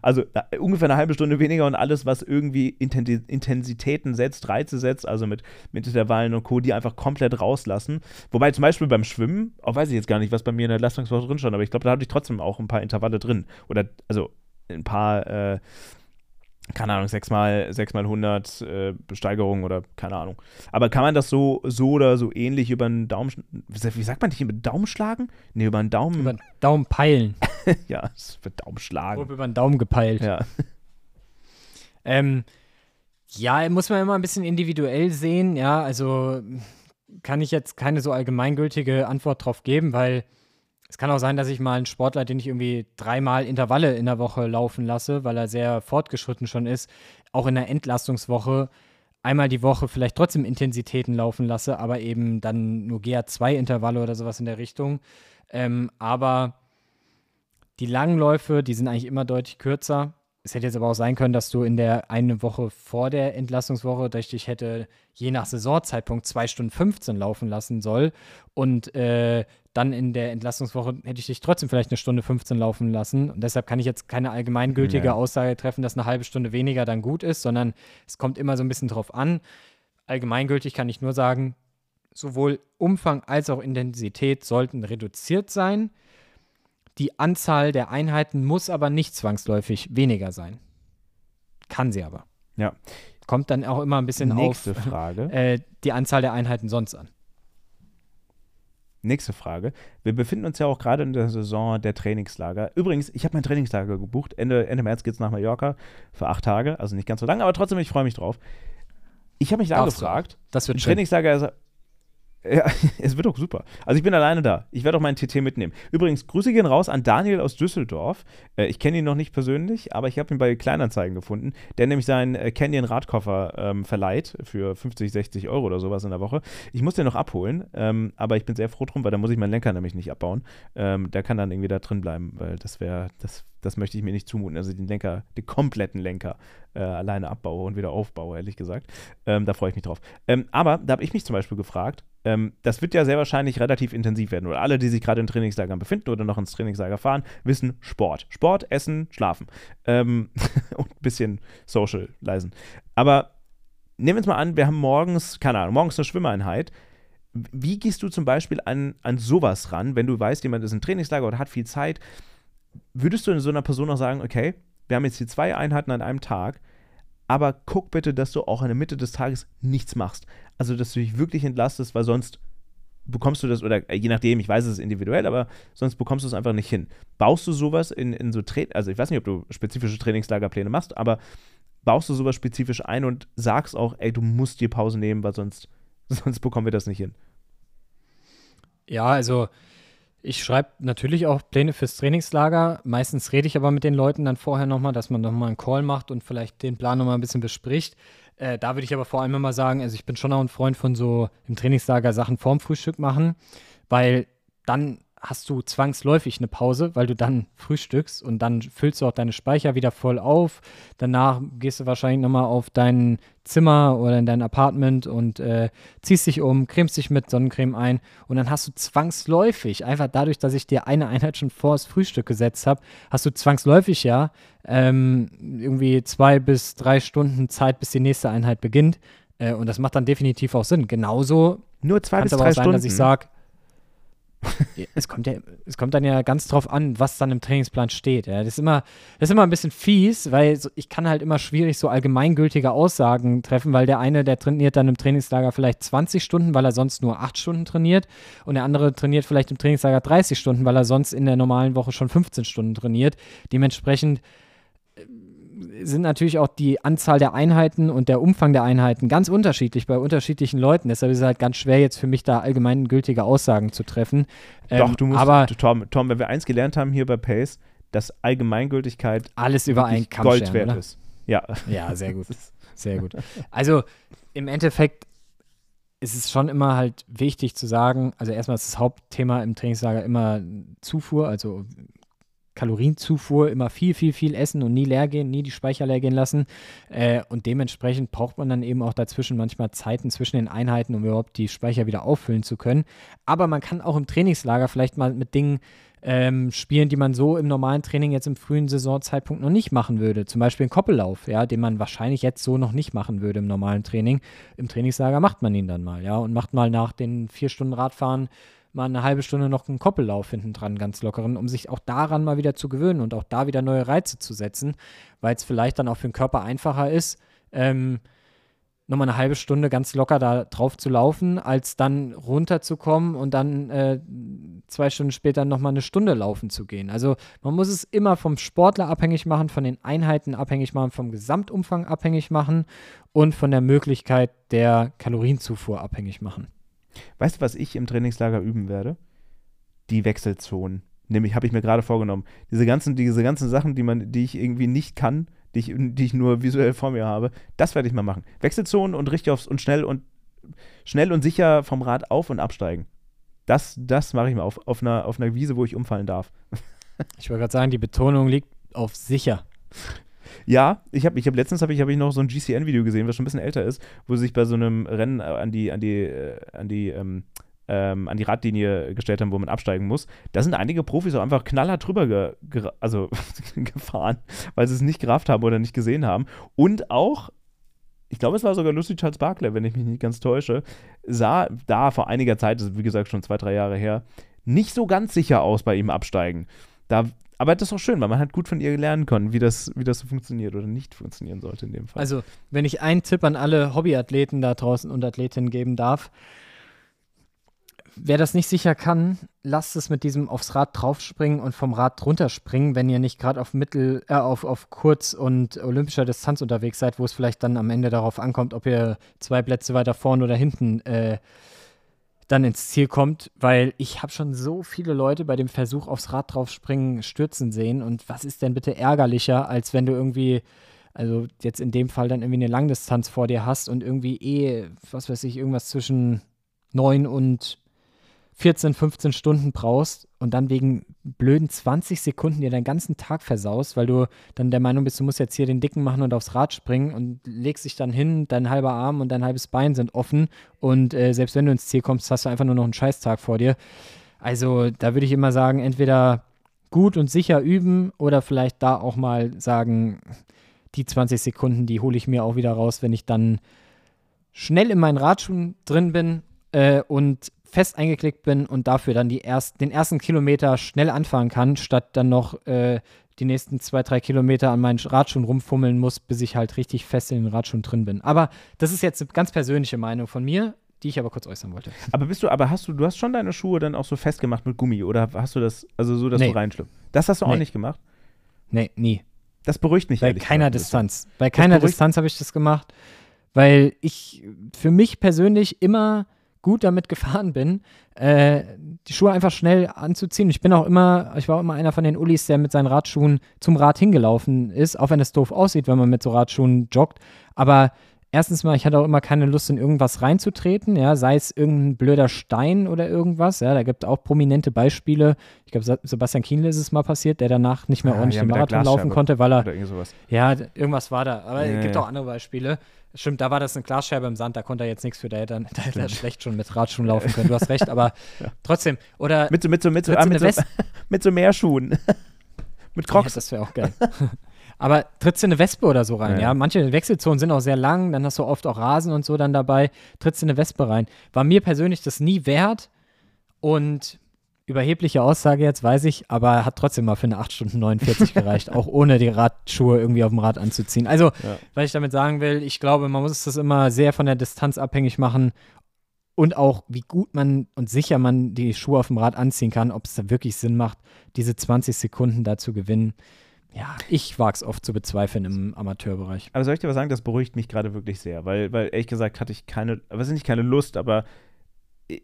Also äh, ungefähr eine halbe Stunde weniger und alles, was irgendwie Inten Intensitäten setzt, Reize setzt, also mit, mit Intervallen und Co., die einfach komplett rauslassen. Wobei zum Beispiel beim Schwimmen, auch weiß ich jetzt gar nicht, was bei mir in der Leistungswoche drin stand, aber ich glaube, da hatte ich trotzdem auch ein paar Intervalle drin. Oder also ein paar äh, keine Ahnung, 6 mal, 6 mal 100 äh, Besteigerung oder keine Ahnung. Aber kann man das so, so oder so ähnlich über einen Daumen, wie sagt man nicht, über den Daumen schlagen? Nee, über einen Daumen. Über den Daumen peilen. ja, es wird Daumen schlagen. Grob über den Daumen gepeilt. Ja. Ähm, ja, muss man immer ein bisschen individuell sehen. Ja, also kann ich jetzt keine so allgemeingültige Antwort drauf geben, weil es kann auch sein, dass ich mal einen Sportler, den ich irgendwie dreimal Intervalle in der Woche laufen lasse, weil er sehr fortgeschritten schon ist, auch in der Entlastungswoche einmal die Woche vielleicht trotzdem Intensitäten laufen lasse, aber eben dann nur GA2-Intervalle oder sowas in der Richtung. Ähm, aber die Langläufe, die sind eigentlich immer deutlich kürzer. Es hätte jetzt aber auch sein können, dass du in der eine Woche vor der Entlastungswoche, dass ich dich hätte je nach Saisonzeitpunkt 2 Stunden 15 laufen lassen soll und äh, dann in der Entlastungswoche hätte ich dich trotzdem vielleicht eine Stunde 15 laufen lassen. Und deshalb kann ich jetzt keine allgemeingültige ja. Aussage treffen, dass eine halbe Stunde weniger dann gut ist, sondern es kommt immer so ein bisschen drauf an. Allgemeingültig kann ich nur sagen, sowohl Umfang als auch Intensität sollten reduziert sein. Die Anzahl der Einheiten muss aber nicht zwangsläufig weniger sein. Kann sie aber. Ja. Kommt dann auch immer ein bisschen Nächste auf Frage. Äh, die Anzahl der Einheiten sonst an. Nächste Frage. Wir befinden uns ja auch gerade in der Saison der Trainingslager. Übrigens, ich habe mein Trainingslager gebucht. Ende, Ende März geht es nach Mallorca für acht Tage. Also nicht ganz so lange, aber trotzdem, ich freue mich drauf. Ich habe mich da gefragt. Das wird Trainingslager ist ja, es wird doch super. Also ich bin alleine da. Ich werde auch meinen TT mitnehmen. Übrigens, Grüße gehen raus an Daniel aus Düsseldorf. Äh, ich kenne ihn noch nicht persönlich, aber ich habe ihn bei Kleinanzeigen gefunden, der nämlich seinen äh, Canyon Radkoffer ähm, verleiht für 50, 60 Euro oder sowas in der Woche. Ich muss den noch abholen, ähm, aber ich bin sehr froh drum, weil da muss ich meinen Lenker nämlich nicht abbauen. Ähm, der kann dann irgendwie da drin bleiben, weil das wäre, das, das möchte ich mir nicht zumuten. Also den Lenker, den kompletten Lenker äh, alleine abbaue und wieder aufbaue, ehrlich gesagt. Ähm, da freue ich mich drauf. Ähm, aber da habe ich mich zum Beispiel gefragt, ähm, das wird ja sehr wahrscheinlich relativ intensiv werden. Oder alle, die sich gerade in Trainingslagern befinden oder noch ins Trainingslager fahren, wissen Sport. Sport, Essen, Schlafen. Ähm, und ein bisschen Social leisen. Aber nehmen wir uns mal an, wir haben morgens, keine Ahnung, morgens eine Schwimmeinheit. Wie gehst du zum Beispiel an, an sowas ran, wenn du weißt, jemand ist im Trainingslager oder hat viel Zeit? Würdest du in so einer Person auch sagen, okay, wir haben jetzt hier zwei Einheiten an einem Tag, aber guck bitte, dass du auch in der Mitte des Tages nichts machst. Also, dass du dich wirklich entlastest, weil sonst bekommst du das, oder äh, je nachdem, ich weiß, es individuell, aber sonst bekommst du es einfach nicht hin. Baust du sowas in, in so Tra also ich weiß nicht, ob du spezifische Trainingslagerpläne machst, aber baust du sowas spezifisch ein und sagst auch, ey, du musst dir Pause nehmen, weil sonst, sonst bekommen wir das nicht hin. Ja, also ich schreibe natürlich auch Pläne fürs Trainingslager. Meistens rede ich aber mit den Leuten dann vorher nochmal, dass man nochmal einen Call macht und vielleicht den Plan nochmal ein bisschen bespricht. Äh, da würde ich aber vor allem immer sagen, also ich bin schon auch ein Freund von so im Trainingslager Sachen vorm Frühstück machen, weil dann hast du zwangsläufig eine Pause, weil du dann frühstückst und dann füllst du auch deine Speicher wieder voll auf. Danach gehst du wahrscheinlich nochmal auf dein Zimmer oder in dein Apartment und äh, ziehst dich um, cremst dich mit Sonnencreme ein und dann hast du zwangsläufig, einfach dadurch, dass ich dir eine Einheit schon vor das Frühstück gesetzt habe, hast du zwangsläufig ja ähm, irgendwie zwei bis drei Stunden Zeit, bis die nächste Einheit beginnt. Äh, und das macht dann definitiv auch Sinn. Genauso nur zwei bis aber drei auch sein, Stunden. dass ich sage, es, kommt ja, es kommt dann ja ganz drauf an, was dann im Trainingsplan steht. Ja. Das, ist immer, das ist immer ein bisschen fies, weil so, ich kann halt immer schwierig so allgemeingültige Aussagen treffen, weil der eine, der trainiert dann im Trainingslager vielleicht 20 Stunden, weil er sonst nur 8 Stunden trainiert und der andere trainiert vielleicht im Trainingslager 30 Stunden, weil er sonst in der normalen Woche schon 15 Stunden trainiert. Dementsprechend sind natürlich auch die Anzahl der Einheiten und der Umfang der Einheiten ganz unterschiedlich bei unterschiedlichen Leuten. Deshalb ist es halt ganz schwer, jetzt für mich da allgemeingültige Aussagen zu treffen. Doch, ähm, du musst, aber Tom, Tom, wenn wir eins gelernt haben hier bei Pace, dass Allgemeingültigkeit alles über einen Kamm Gold scheren, wert oder? ist. Ja. Ja, sehr gut. Sehr gut. Also im Endeffekt ist es schon immer halt wichtig zu sagen, also erstmal ist das Hauptthema im Trainingslager immer Zufuhr, also Kalorienzufuhr, immer viel, viel, viel essen und nie leer gehen, nie die Speicher leer gehen lassen. Äh, und dementsprechend braucht man dann eben auch dazwischen manchmal Zeiten zwischen den Einheiten, um überhaupt die Speicher wieder auffüllen zu können. Aber man kann auch im Trainingslager vielleicht mal mit Dingen ähm, Spielen, die man so im normalen Training jetzt im frühen Saisonzeitpunkt noch nicht machen würde. Zum Beispiel einen Koppellauf, ja, den man wahrscheinlich jetzt so noch nicht machen würde im normalen Training. Im Trainingslager macht man ihn dann mal, ja, und macht mal nach den vier Stunden Radfahren mal eine halbe Stunde noch einen Koppellauf hinten dran, ganz lockeren, um sich auch daran mal wieder zu gewöhnen und auch da wieder neue Reize zu setzen, weil es vielleicht dann auch für den Körper einfacher ist, ähm, nochmal eine halbe Stunde ganz locker da drauf zu laufen, als dann runterzukommen und dann äh, zwei Stunden später nochmal eine Stunde laufen zu gehen. Also man muss es immer vom Sportler abhängig machen, von den Einheiten abhängig machen, vom Gesamtumfang abhängig machen und von der Möglichkeit der Kalorienzufuhr abhängig machen. Weißt du, was ich im Trainingslager üben werde? Die Wechselzonen. Nämlich habe ich mir gerade vorgenommen. Diese ganzen, diese ganzen Sachen, die man, die ich irgendwie nicht kann, die ich, die ich nur visuell vor mir habe, das werde ich mal machen. Wechselzonen und richtig aufs und schnell und schnell und sicher vom Rad auf und absteigen. Das, das mache ich mal auf, auf, einer, auf einer Wiese, wo ich umfallen darf. Ich wollte gerade sagen, die Betonung liegt auf sicher. Ja, ich habe ich hab letztens habe ich, hab ich noch so ein GCN-Video gesehen, was schon ein bisschen älter ist, wo sie sich bei so einem Rennen äh, an die, an die, äh, an die, ähm, ähm, an die Radlinie gestellt haben, wo man absteigen muss. Da sind einige Profis auch einfach knallhart drüber ge ge also gefahren, weil sie es nicht gerafft haben oder nicht gesehen haben. Und auch, ich glaube, es war sogar Lucy Charles Barclay, wenn ich mich nicht ganz täusche, sah da vor einiger Zeit, das ist wie gesagt schon zwei, drei Jahre her, nicht so ganz sicher aus bei ihm absteigen. Da aber das ist auch schön, weil man hat gut von ihr lernen können, wie das, wie das so funktioniert oder nicht funktionieren sollte in dem Fall. Also, wenn ich einen Tipp an alle Hobbyathleten da draußen und Athletinnen geben darf, wer das nicht sicher kann, lasst es mit diesem aufs Rad draufspringen und vom Rad runterspringen, wenn ihr nicht gerade auf Mittel, äh, auf, auf Kurz- und olympischer Distanz unterwegs seid, wo es vielleicht dann am Ende darauf ankommt, ob ihr zwei Plätze weiter vorne oder hinten äh, dann ins Ziel kommt, weil ich habe schon so viele Leute bei dem Versuch aufs Rad draufspringen stürzen sehen. Und was ist denn bitte ärgerlicher, als wenn du irgendwie, also jetzt in dem Fall dann irgendwie eine Langdistanz vor dir hast und irgendwie eh, was weiß ich, irgendwas zwischen 9 und 14, 15 Stunden brauchst und dann wegen blöden 20 Sekunden dir deinen ganzen Tag versaust, weil du dann der Meinung bist, du musst jetzt hier den Dicken machen und aufs Rad springen und legst dich dann hin, dein halber Arm und dein halbes Bein sind offen und äh, selbst wenn du ins Ziel kommst, hast du einfach nur noch einen Scheißtag vor dir. Also da würde ich immer sagen, entweder gut und sicher üben oder vielleicht da auch mal sagen, die 20 Sekunden, die hole ich mir auch wieder raus, wenn ich dann schnell in meinen Radschuhen drin bin äh, und fest eingeklickt bin und dafür dann die erst, den ersten Kilometer schnell anfahren kann, statt dann noch äh, die nächsten zwei, drei Kilometer an meinen Radschuhen rumfummeln muss, bis ich halt richtig fest in den Radschuhen drin bin. Aber das ist jetzt eine ganz persönliche Meinung von mir, die ich aber kurz äußern wollte. Aber bist du, aber hast du, du hast schon deine Schuhe dann auch so festgemacht mit Gummi oder hast du das, also so, dass Nee. du reinschlüpfst? Das hast du auch Nee. nicht gemacht? Nee, nie. Das beruhigt mich Bei keiner gesagt. Distanz. Bei keiner Distanz habe ich das gemacht, weil ich für mich persönlich immer gut damit gefahren bin, äh, die Schuhe einfach schnell anzuziehen. Ich bin auch immer, ich war auch immer einer von den Ullis, der mit seinen Radschuhen zum Rad hingelaufen ist, auch wenn es doof aussieht, wenn man mit so Radschuhen joggt. Aber erstens mal, ich hatte auch immer keine Lust, in irgendwas reinzutreten, ja, sei es irgendein blöder Stein oder irgendwas. Ja, da gibt es auch prominente Beispiele. Ich glaube, Sebastian Kienle ist es mal passiert, der danach nicht mehr Ah, ordentlich ja, den Marathon laufen konnte, weil er ja, irgendwas war da. Aber Ja, es gibt ja. auch andere Beispiele. Stimmt, da war das eine Glasscherbe im Sand, da konnte er jetzt nichts für, da hätte er, da hätte er schlecht schon mit Radschuhen laufen können. Du hast recht, aber trotzdem. Oder Mit so, mit so, mit so, ah, mit, so mit so Meerschuhen. mit Ja, Crocs. das wäre auch geil. Aber trittst du eine Wespe oder so rein, Ja. ja. Manche Wechselzonen sind auch sehr lang, dann hast du oft auch Rasen und so dann dabei. Trittst du eine Wespe rein. War mir persönlich das nie wert und überhebliche Aussage jetzt, weiß ich, aber hat trotzdem mal für eine 8 Stunden 49 gereicht, auch ohne die Radschuhe irgendwie auf dem Rad anzuziehen. Also, Ja. was ich damit sagen will, ich glaube, man muss das immer sehr von der Distanz abhängig machen und auch, wie gut man und sicher man die Schuhe auf dem Rad anziehen kann, ob es da wirklich Sinn macht, diese 20 Sekunden da zu gewinnen. Ja, ich wage es oft zu bezweifeln im Amateurbereich. Aber soll ich dir was sagen, das beruhigt mich gerade wirklich sehr, weil, weil ehrlich gesagt hatte ich keine, was ist nicht keine Lust, aber ich,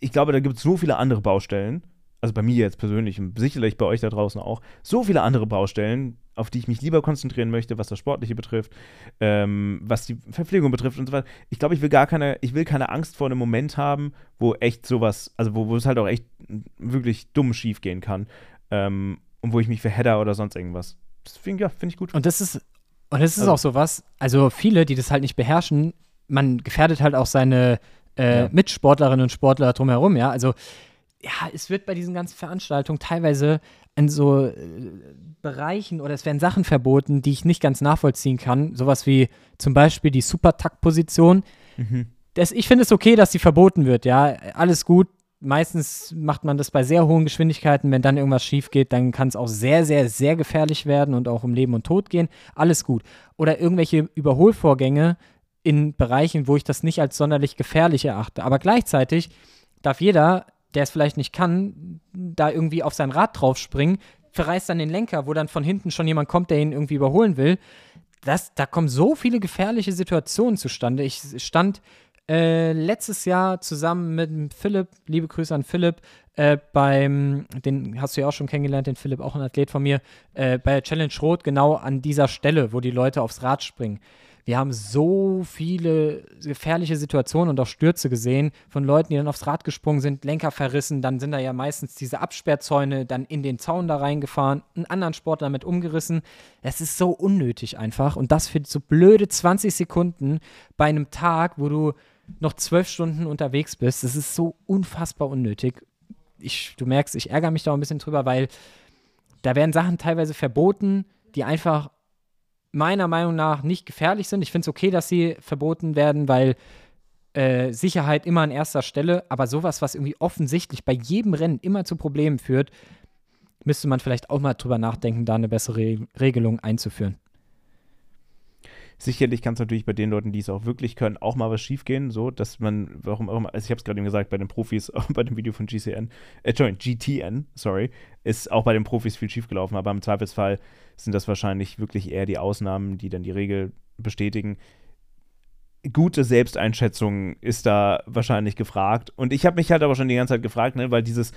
ich glaube, da gibt es so viele andere Baustellen, also bei mir jetzt persönlich und sicherlich bei euch da draußen auch, so viele andere Baustellen, auf die ich mich lieber konzentrieren möchte, was das Sportliche betrifft, ähm, was die Verpflegung betrifft und so weiter. Ich glaube, ich will gar keine, ich will keine Angst vor einem Moment haben, wo echt sowas, also wo, wo es halt auch echt wirklich dumm schief gehen kann ähm, und wo ich mich verhedder oder sonst irgendwas. Deswegen, ja, finde ich gut. Und das ist, und das ist Also- auch so was, also viele, die das halt nicht beherrschen, man gefährdet halt auch seine äh, Ja. Mitsportlerinnen und Sportler drumherum, ja. Also ja, es wird bei diesen ganzen Veranstaltungen teilweise in so äh, Bereichen oder es werden Sachen verboten, die ich nicht ganz nachvollziehen kann. Sowas wie zum Beispiel die Super-Takt-Position. Mhm. Das, ich finde es okay, dass die verboten wird, ja. Alles gut. Meistens macht man das bei sehr hohen Geschwindigkeiten. Wenn dann irgendwas schief geht, dann kann es auch sehr, sehr, sehr gefährlich werden und auch um Leben und Tod gehen. Alles gut. Oder irgendwelche Überholvorgänge in Bereichen, wo ich das nicht als sonderlich gefährlich erachte. Aber gleichzeitig darf jeder der es vielleicht nicht kann, da irgendwie auf sein Rad draufspringen, verreißt dann den Lenker, wo dann von hinten schon jemand kommt, der ihn irgendwie überholen will. Das, da kommen so viele gefährliche Situationen zustande. Ich stand äh, letztes Jahr zusammen mit Philipp, liebe Grüße an Philipp, äh, beim, den hast du ja auch schon kennengelernt, den Philipp, auch ein Athlet von mir, äh, bei Challenge Rot, genau an dieser Stelle, wo die Leute aufs Rad springen. Wir haben so viele gefährliche Situationen und auch Stürze gesehen von Leuten, die dann aufs Rad gesprungen sind, Lenker verrissen, dann sind da ja meistens diese Absperrzäune dann in den Zaun da reingefahren, einen anderen Sport damit umgerissen. Es ist so unnötig einfach und das für so blöde 20 Sekunden bei einem Tag, wo du noch zwölf Stunden unterwegs bist. Das ist so unfassbar unnötig. Ich, du merkst, ich ärgere mich da ein bisschen drüber, weil da werden Sachen teilweise verboten, die einfach meiner Meinung nach nicht gefährlich sind. Ich finde es okay, dass sie verboten werden, weil äh, Sicherheit immer an erster Stelle, aber sowas, was irgendwie offensichtlich bei jedem Rennen immer zu Problemen führt, müsste man vielleicht auch mal drüber nachdenken, da eine bessere Regelung einzuführen. Sicherlich kann es natürlich bei den Leuten, die es auch wirklich können, auch mal was schiefgehen, so dass man, warum auch immer, also ich habe es gerade eben gesagt, bei den Profis, bei dem Video von GCN, äh, GTN, sorry, ist auch bei den Profis viel schiefgelaufen, aber im Zweifelsfall sind das wahrscheinlich wirklich eher die Ausnahmen, die dann die Regel bestätigen. Gute Selbsteinschätzung ist da wahrscheinlich gefragt. Und ich habe mich halt aber schon die ganze Zeit gefragt, ne, weil dieses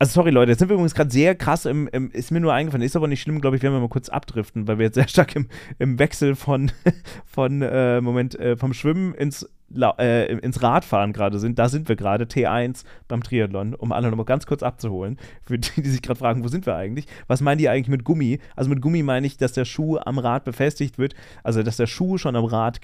also sorry Leute, jetzt sind wir übrigens gerade sehr krass im, im, ist mir nur eingefallen, ist aber nicht schlimm, glaube ich, werden wir mal kurz abdriften, weil wir jetzt sehr stark im, im Wechsel von, von äh, Moment, äh, vom Schwimmen ins, äh, ins Radfahren gerade sind. Da sind wir gerade, T1 beim Triathlon, um alle nochmal ganz kurz abzuholen, für die, die sich gerade fragen, wo sind wir eigentlich? Was meinen die eigentlich mit Gummi? Also mit Gummi meine ich, dass der Schuh am Rad befestigt wird, also dass der Schuh schon am Rad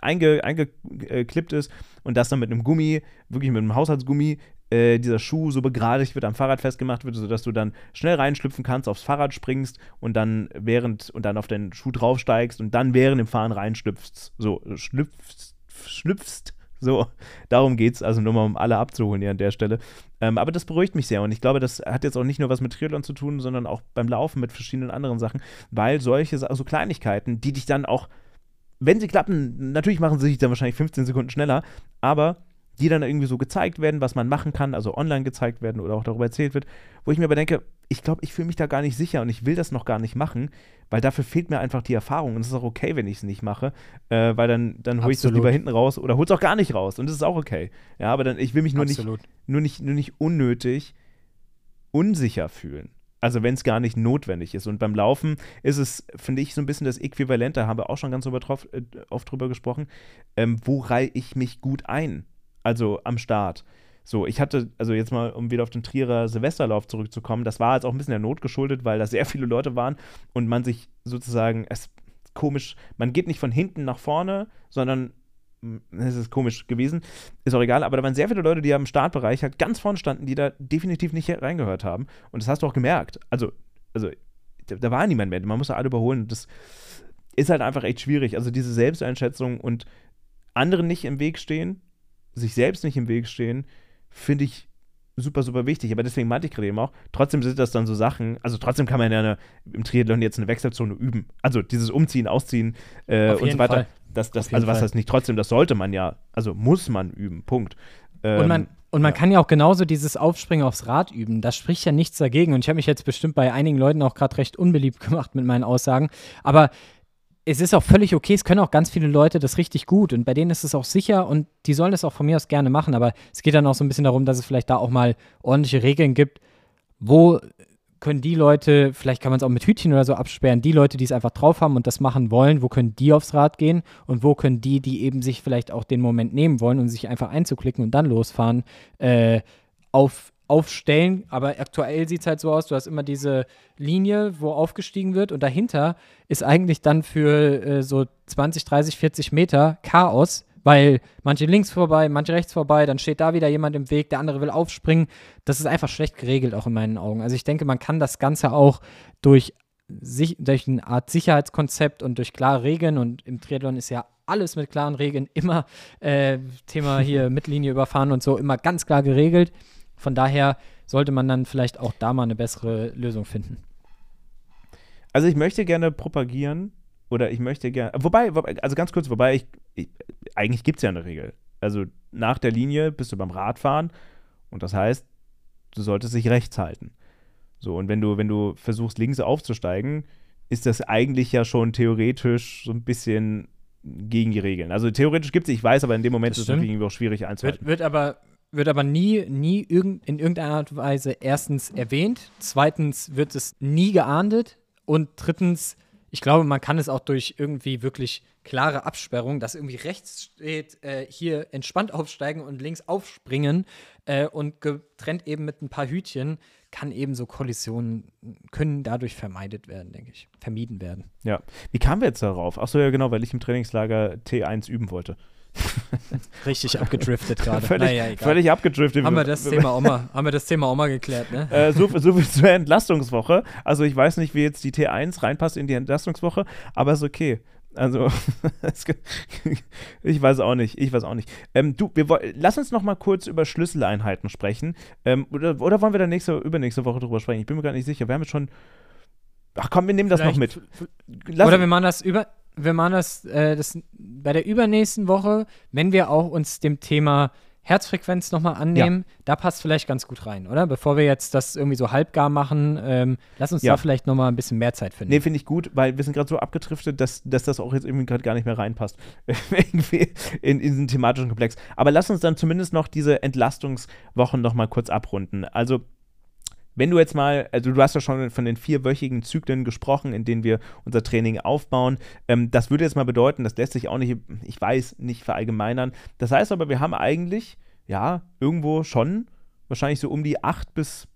eingeklippt einge, ist und das dann mit einem Gummi, wirklich mit einem Haushaltsgummi, äh, dieser Schuh so begradigt wird, am Fahrrad festgemacht wird, sodass du dann schnell reinschlüpfen kannst, aufs Fahrrad springst und dann während und dann auf den Schuh draufsteigst und dann während dem Fahren reinschlüpfst. So, schlüpfst, schlüpfst. So, darum geht es, also nur mal um alle abzuholen hier an der Stelle. Ähm, aber das beruhigt mich sehr und ich glaube, das hat jetzt auch nicht nur was mit Triathlon zu tun, sondern auch beim Laufen mit verschiedenen anderen Sachen, weil solche also Kleinigkeiten, die dich dann auch, wenn sie klappen, natürlich machen sie sich dann wahrscheinlich 15 Sekunden schneller, aber die dann irgendwie so gezeigt werden, was man machen kann, also online gezeigt werden oder auch darüber erzählt wird, wo ich mir aber denke, ich glaube, ich fühle mich da gar nicht sicher und ich will das noch gar nicht machen, weil dafür fehlt mir einfach die Erfahrung und es ist auch okay, wenn ich es nicht mache, äh, weil dann, dann hole ich es lieber hinten raus oder hol es auch gar nicht raus und das ist auch okay. Ja, aber dann, ich will mich nur nicht, nur nicht, nur nicht unnötig unsicher fühlen. Also wenn es gar nicht notwendig ist. Und beim Laufen ist es, finde ich, so ein bisschen das Äquivalent, da haben wir auch schon ganz äh, oft drüber gesprochen, ähm, wo reihe ich mich gut ein? Also am Start. So, ich hatte, also jetzt mal, um wieder auf den Trierer Silvesterlauf zurückzukommen, das war jetzt auch ein bisschen der Not geschuldet, weil da sehr viele Leute waren und man sich sozusagen, es ist komisch, man geht nicht von hinten nach vorne, sondern hm, es ist komisch gewesen, ist auch egal, aber da waren sehr viele Leute, die am Startbereich halt ganz vorne standen, die da definitiv nicht reingehört haben. Und das hast du auch gemerkt. Also, also da, da war niemand mehr, man muss ja alle überholen. Das ist halt einfach echt schwierig. Also diese Selbsteinschätzung und anderen nicht im Weg stehen, sich selbst nicht im Weg stehen, finde ich super, super wichtig. Aber deswegen meinte ich gerade eben auch, trotzdem sind das dann so Sachen, also trotzdem kann man ja eine, im Triathlon jetzt eine Wechselzone üben. Also dieses Umziehen, Ausziehen äh, und so weiter. Das, das, also was heißt nicht trotzdem, das sollte man ja, also muss man üben, Punkt. Ähm, und man, und man ja. kann ja auch genauso dieses Aufspringen aufs Rad üben. Da spricht ja nichts dagegen. Und ich habe mich jetzt bestimmt bei einigen Leuten auch gerade recht unbeliebt gemacht mit meinen Aussagen. Aber es ist auch völlig okay, es können auch ganz viele Leute das richtig gut und bei denen ist es auch sicher und die sollen das auch von mir aus gerne machen, aber es geht dann auch so ein bisschen darum, dass es vielleicht da auch mal ordentliche Regeln gibt, wo können die Leute, vielleicht kann man es auch mit Hütchen oder so absperren, die Leute, die es einfach drauf haben und das machen wollen, wo können die aufs Rad gehen und wo können die, die eben sich vielleicht auch den Moment nehmen wollen und sich einfach einzuklicken und dann losfahren, äh, auf aufstellen, aber aktuell sieht es halt so aus, du hast immer diese Linie, wo aufgestiegen wird und dahinter ist eigentlich dann für äh, so 20, 30, 40 Meter Chaos, weil manche links vorbei, manche rechts vorbei, dann steht da wieder jemand im Weg, der andere will aufspringen. Das ist einfach schlecht geregelt, auch in meinen Augen. Also ich denke, man kann das Ganze auch durch, sich, durch eine Art Sicherheitskonzept und durch klare Regeln und im Triathlon ist ja alles mit klaren Regeln immer äh, Thema hier Mittellinie überfahren und so immer ganz klar geregelt. Von daher sollte man dann vielleicht auch da mal eine bessere Lösung finden. Also ich möchte gerne propagieren oder ich möchte gerne, wobei, also ganz kurz, wobei ich, ich eigentlich gibt es ja eine Regel. Also nach der Linie bist du beim Radfahren und das heißt, du solltest dich rechts halten. So, und wenn du, wenn du versuchst, links aufzusteigen, ist das eigentlich ja schon theoretisch so ein bisschen gegen die Regeln. Also theoretisch gibt es, ich weiß, aber in dem Moment Das ist es irgendwie auch schwierig einzuhalten. Wird, wird aber wird aber nie, nie irgend, in irgendeiner Art und Weise erstens erwähnt, zweitens wird es nie geahndet und drittens, ich glaube, man kann es auch durch irgendwie wirklich klare Absperrung, dass irgendwie rechts steht, äh, hier entspannt aufsteigen und links aufspringen äh, und getrennt eben mit ein paar Hütchen, kann eben so Kollisionen, können dadurch vermeidet werden, denke ich, vermieden werden. Ja. Wie kamen wir jetzt darauf? Achso, ja, genau, weil ich im Trainingslager T1 üben wollte. Richtig abgedriftet gerade. völlig, Naja, völlig abgedriftet. haben wir das Thema auch mal, haben wir das Thema auch mal geklärt, ne? Äh, so, so viel zur Entlastungswoche. Also ich weiß nicht, wie jetzt die T1 reinpasst in die Entlastungswoche, aber ist okay. Also ich weiß auch nicht, ich weiß auch nicht. Ähm, du, wir, lass uns noch mal kurz über Schlüsseleinheiten sprechen. Ähm, oder, oder wollen wir da nächste, übernächste Woche drüber sprechen? Ich bin mir gar nicht sicher. Wir haben jetzt schon. Ach komm, wir nehmen das noch mit. Vielleicht- Lass, Oder wir machen das über, wir machen das, äh, das bei der übernächsten Woche, wenn wir auch uns dem Thema Herzfrequenz nochmal annehmen, da passt vielleicht ganz gut rein, oder? Bevor wir jetzt das irgendwie so halbgar machen, ähm, lass uns Ja. da vielleicht nochmal ein bisschen mehr Zeit finden. Nee, finde ich gut, weil wir sind gerade so abgetriftet, dass, dass das auch jetzt irgendwie gerade gar nicht mehr reinpasst. irgendwie in, in diesen thematischen Komplex. Aber lass uns dann zumindest noch diese Entlastungswochen noch mal kurz abrunden. Also, wenn du jetzt mal, also du hast ja schon von den vierwöchigen Zyklen gesprochen, in denen wir unser Training aufbauen. Ähm, das würde jetzt mal bedeuten, das lässt sich auch nicht, ich weiß, nicht verallgemeinern. Das heißt aber, wir haben eigentlich, ja, irgendwo schon wahrscheinlich so um die acht bis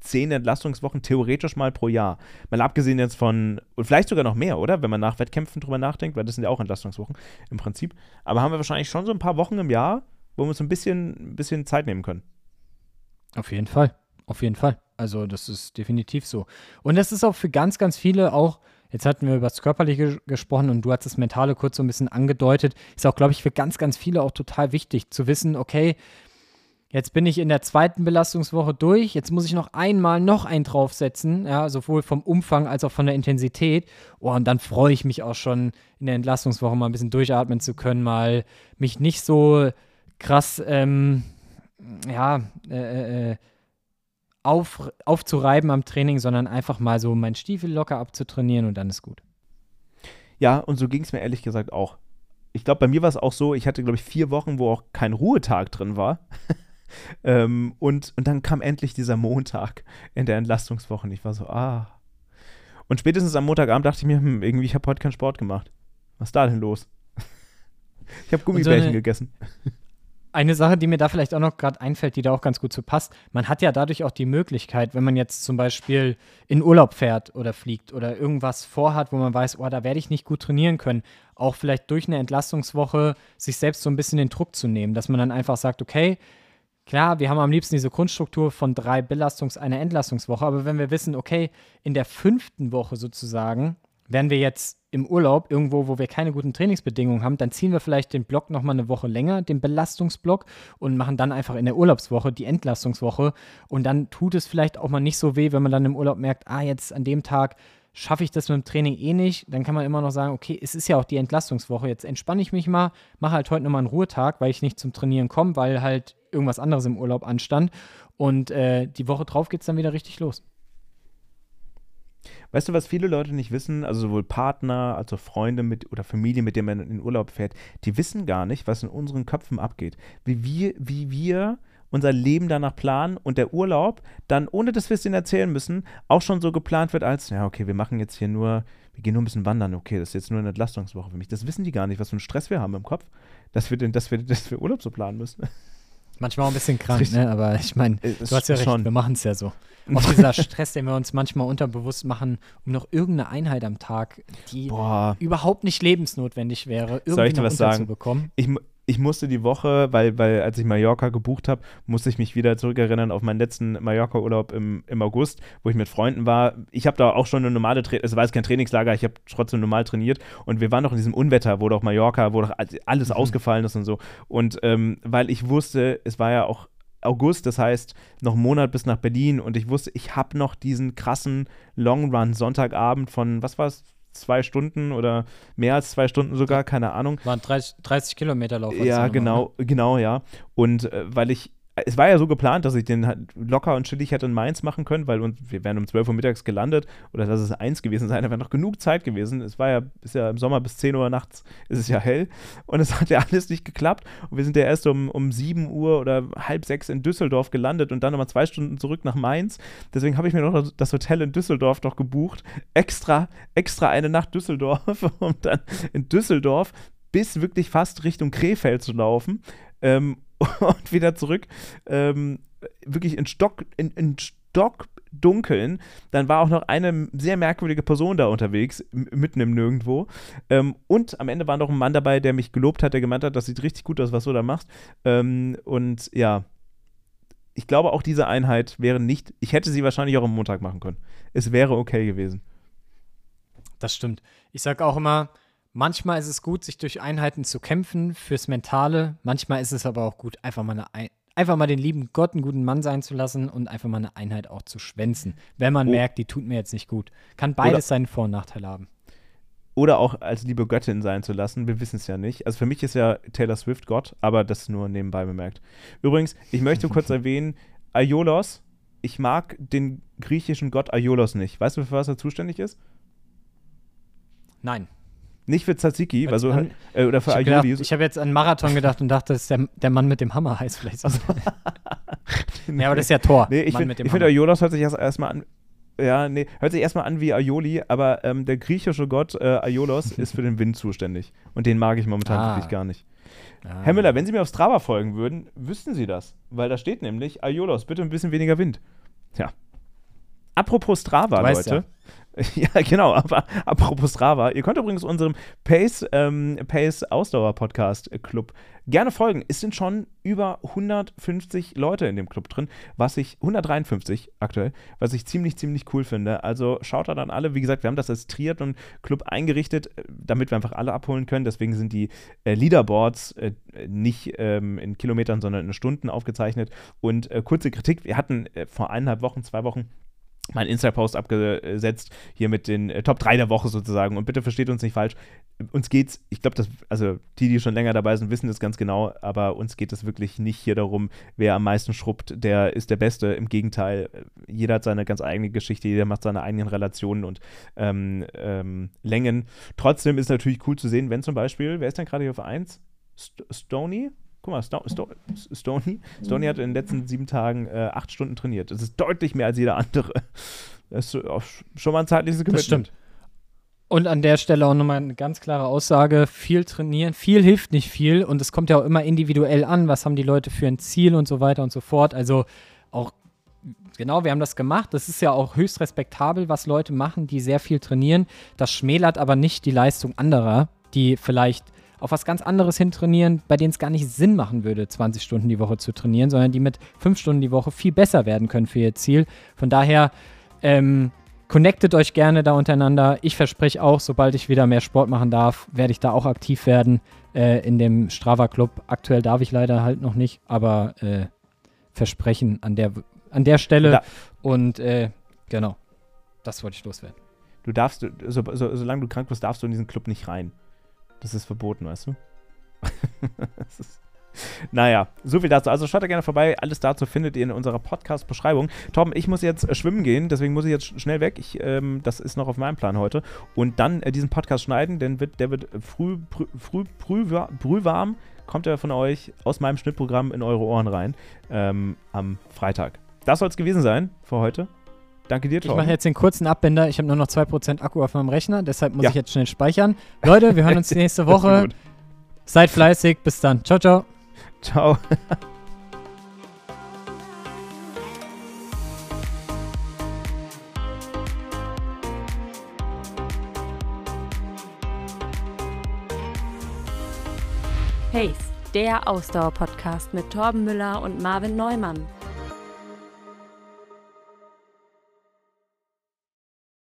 zehn Entlastungswochen theoretisch mal pro Jahr. Mal abgesehen jetzt von, und vielleicht sogar noch mehr, oder? Wenn man nach Wettkämpfen drüber nachdenkt, weil das sind ja auch Entlastungswochen im Prinzip. Aber haben wir wahrscheinlich schon so ein paar Wochen im Jahr, wo wir uns ein bisschen, ein bisschen Zeit nehmen können. Auf jeden Fall. Auf jeden Fall. Also, das ist definitiv so. Und das ist auch für ganz, ganz viele auch, jetzt hatten wir über das Körperliche gesprochen und du hast das Mentale kurz so ein bisschen angedeutet, ist auch, glaube ich, für ganz, ganz viele auch total wichtig zu wissen, okay, jetzt bin ich in der zweiten Belastungswoche durch, jetzt muss ich noch einmal noch einen draufsetzen, ja, sowohl vom Umfang als auch von der Intensität. Oh, und dann freue ich mich auch schon, in der Entlastungswoche mal ein bisschen durchatmen zu können, mal mich nicht so krass, ähm, ja, äh, äh, auf, aufzureiben am Training, sondern einfach mal so meinen Stiefel locker abzutrainieren und dann ist gut. Ja, und so ging es mir ehrlich gesagt auch. Ich glaube, bei mir war es auch so, ich hatte, glaube ich, vier Wochen, wo auch kein Ruhetag drin war. ähm, und, und dann kam endlich dieser Montag in der Entlastungswoche und ich war so, ah. Und spätestens am Montagabend dachte ich mir, hm, irgendwie, ich habe heute keinen Sport gemacht. Was ist da denn los? ich habe Gummibärchen eine- gegessen. Eine Sache, die mir da vielleicht auch noch gerade einfällt, die da auch ganz gut zu passt, man hat ja dadurch auch die Möglichkeit, wenn man jetzt zum Beispiel in Urlaub fährt oder fliegt oder irgendwas vorhat, wo man weiß, oh, da werde ich nicht gut trainieren können, auch vielleicht durch eine Entlastungswoche sich selbst so ein bisschen den Druck zu nehmen, dass man dann einfach sagt, okay, Klar, wir haben am liebsten diese Grundstruktur von drei Belastungs-, einer Entlastungswoche, aber wenn wir wissen, okay, in der fünften Woche sozusagen wären wir jetzt im Urlaub irgendwo, wo wir keine guten Trainingsbedingungen haben, dann ziehen wir vielleicht den Block nochmal eine Woche länger, den Belastungsblock, und machen dann einfach in der Urlaubswoche die Entlastungswoche. Und dann tut es vielleicht auch mal nicht so weh, wenn man dann im Urlaub merkt, ah, jetzt an dem Tag schaffe ich das mit dem Training eh nicht, dann kann man immer noch sagen, okay, es ist ja auch die Entlastungswoche, jetzt entspanne ich mich mal, mache halt heute nochmal einen Ruhetag, weil ich nicht zum Trainieren komme, weil halt irgendwas anderes im Urlaub anstand. Und äh, die Woche drauf geht es dann wieder richtig los. Weißt du, was viele Leute nicht wissen, also sowohl Partner als auch Freunde mit oder Familie, mit denen man in den Urlaub fährt, die wissen gar nicht, was in unseren Köpfen abgeht. Wie wir, wie wir unser Leben danach planen und der Urlaub dann, ohne dass wir es denen erzählen müssen, auch schon so geplant wird als, ja, okay, wir machen jetzt hier nur, wir gehen nur ein bisschen wandern, okay, das ist jetzt nur eine Entlastungswoche für mich. Das wissen die gar nicht, was für einen Stress wir haben im Kopf, dass wir, den, dass wir, dass wir Urlaub so planen müssen. Manchmal auch ein bisschen krank, ne? aber ich meine, Äh, du hast ja recht, schon. wir machen es ja so. Auch dieser Stress, den wir uns manchmal unterbewusst machen, um noch irgendeine Einheit am Tag, die Boah. überhaupt nicht lebensnotwendig wäre, irgendwie Soll ich dir noch was sagen? unterzubekommen. Ich, ich musste die Woche, weil, weil als ich Mallorca gebucht habe, musste ich mich wieder zurückerinnern auf meinen letzten Mallorca-Urlaub im, im August, wo ich mit Freunden war. Ich habe da auch schon eine normale, Tra es war jetzt kein Trainingslager, ich habe trotzdem normal trainiert und wir waren noch in diesem Unwetter, wo doch Mallorca, wo doch alles mhm. ausgefallen ist und so. Und ähm, weil ich wusste, es war ja auch August, das heißt noch einen Monat bis nach Berlin und ich wusste, ich habe noch diesen krassen Long Run Sonntagabend von, was war es, zwei Stunden oder mehr als zwei Stunden sogar, keine Ahnung. Waren 30, 30 Kilometer Lauf. Ja, genau, ne? genau, ja. Und äh, weil ich es war ja so geplant, dass ich den halt locker und chillig hätte in Mainz machen können, weil wir wären um 12 Uhr mittags gelandet oder dass es eins gewesen sein, da wäre noch genug Zeit gewesen. Es war ja, ist ja im Sommer bis 10 Uhr nachts ist es ja hell und es hat ja alles nicht geklappt und wir sind ja erst um, um 7 Uhr oder halb sechs in Düsseldorf gelandet und dann nochmal zwei Stunden zurück nach Mainz. Deswegen habe ich mir noch das Hotel in Düsseldorf doch gebucht, extra, extra eine Nacht Düsseldorf, um dann in Düsseldorf bis wirklich fast Richtung Krefeld zu laufen. Ähm, und wieder zurück. Ähm, wirklich in Stock, in, in Stock dunkeln. Dann war auch noch eine sehr merkwürdige Person da unterwegs, mitten im Nirgendwo. Ähm, und am Ende war noch ein Mann dabei, der mich gelobt hat, der gemeint hat, das sieht richtig gut aus, was du da machst. Ähm, und ja, ich glaube auch diese Einheit wäre nicht, ich hätte sie wahrscheinlich auch am Montag machen können. Es wäre okay gewesen. Das stimmt. Ich sage auch immer, Manchmal ist es gut, sich durch Einheiten zu kämpfen fürs Mentale. Manchmal ist es aber auch gut, einfach mal, eine, einfach mal den lieben Gott einen guten Mann sein zu lassen und einfach mal eine Einheit auch zu schwänzen, wenn man oh. merkt, die tut mir jetzt nicht gut. Kann beides Oder seinen Vor- und Nachteil haben. Oder auch als liebe Göttin sein zu lassen. Wir wissen es ja nicht. Also für mich ist ja Taylor Swift Gott, aber das nur nebenbei bemerkt. Übrigens, ich möchte kurz erwähnen, Aiolos, ich mag den griechischen Gott Aiolos nicht. Weißt du, für was er zuständig ist? Nein. Nicht für Tzatziki, also, an, äh, oder für ich Aioli. ich habe jetzt an Marathon gedacht und dachte, das ist der, der Mann mit dem Hammer heißt vielleicht. So. nee, aber das ist ja Tor. Nee, ich finde, find, Aiolos hört sich erstmal erst an. Ja, nee, hört sich erstmal an wie Aioli, aber ähm, der griechische Gott äh, Aiolos ist für den Wind zuständig. Und den mag ich momentan ah. wirklich gar nicht. Ah. Herr Müller, wenn Sie mir auf Strava folgen würden, wüssten Sie das. Weil da steht nämlich Aiolos, bitte ein bisschen weniger Wind. Ja. Apropos Strava, Leute. Ja. Ja, genau, aber apropos Strava, ihr könnt übrigens unserem Pace, ähm, Pace Ausdauer Podcast Club gerne folgen. Es sind schon über 150 Leute in dem Club drin, was ich, 153 aktuell, was ich ziemlich, ziemlich cool finde. Also schaut da dann alle, wie gesagt, wir haben das als Triathlon Club eingerichtet, äh, damit wir einfach alle abholen können. Deswegen sind die äh, Leaderboards äh, nicht ähm, in Kilometern, sondern in Stunden aufgezeichnet. Und äh, kurze Kritik, wir hatten äh, vor eineinhalb Wochen, zwei Wochen, mein Insta-Post abgesetzt, hier mit den äh, Top 3 der Woche sozusagen. Und bitte versteht uns nicht falsch. Uns geht's, ich glaube, also die, die schon länger dabei sind, wissen das ganz genau, aber uns geht es wirklich nicht hier darum, wer am meisten schrubbt, der ist der Beste. Im Gegenteil, jeder hat seine ganz eigene Geschichte, jeder macht seine eigenen Relationen und ähm, ähm, Längen. Trotzdem ist natürlich cool zu sehen, wenn zum Beispiel, wer ist denn gerade hier auf 1? St Stony? Guck mal, Sto Sto Stoney, Stoney hat in den letzten sieben Tagen äh, acht Stunden trainiert. Das ist deutlich mehr als jeder andere. Das ist schon mal ein zeitliches Commitment. Das stimmt. Und an der Stelle auch nochmal eine ganz klare Aussage: viel trainieren, viel hilft nicht viel und es kommt ja auch immer individuell an, was haben die Leute für ein Ziel und so weiter und so fort. Also auch, genau, wir haben das gemacht. Das ist ja auch höchst respektabel, was Leute machen, die sehr viel trainieren. Das schmälert aber nicht die Leistung anderer, die vielleicht auf was ganz anderes hin trainieren, bei denen es gar nicht Sinn machen würde, 20 Stunden die Woche zu trainieren, sondern die mit 5 Stunden die Woche viel besser werden können für ihr Ziel. Von daher, ähm, connectet euch gerne da untereinander. Ich verspreche auch, sobald ich wieder mehr Sport machen darf, werde ich da auch aktiv werden äh, in dem Strava Club. Aktuell darf ich leider halt noch nicht, aber äh, versprechen an der, an der Stelle. Da. Und äh, genau, das wollte ich loswerden. Du darfst, so, so, solange du krank bist, darfst du in diesen Club nicht rein. Das ist verboten, weißt du? ist naja, so viel dazu. Also schaut da gerne vorbei. Alles dazu findet ihr in unserer Podcast-Beschreibung. Tom, ich muss jetzt äh, schwimmen gehen, deswegen muss ich jetzt schnell weg. Ich, ähm, das ist noch auf meinem Plan heute. Und dann äh, diesen Podcast schneiden, denn wird, der wird früh, früh, früh, früh brühwarm. Kommt er von euch aus meinem Schnittprogramm in eure Ohren rein ähm, am Freitag. Das soll es gewesen sein für heute. Danke dir, Tom. Ich mache jetzt den kurzen Abbinder. Ich habe nur noch 2% Akku auf meinem Rechner, deshalb muss ja. ich jetzt schnell speichern. Leute, wir hören uns nächste Woche. Seid fleißig. Bis dann. Ciao, ciao. Ciao. Pace, der Ausdauer-Podcast mit Torben Müller und Marvin Neumann.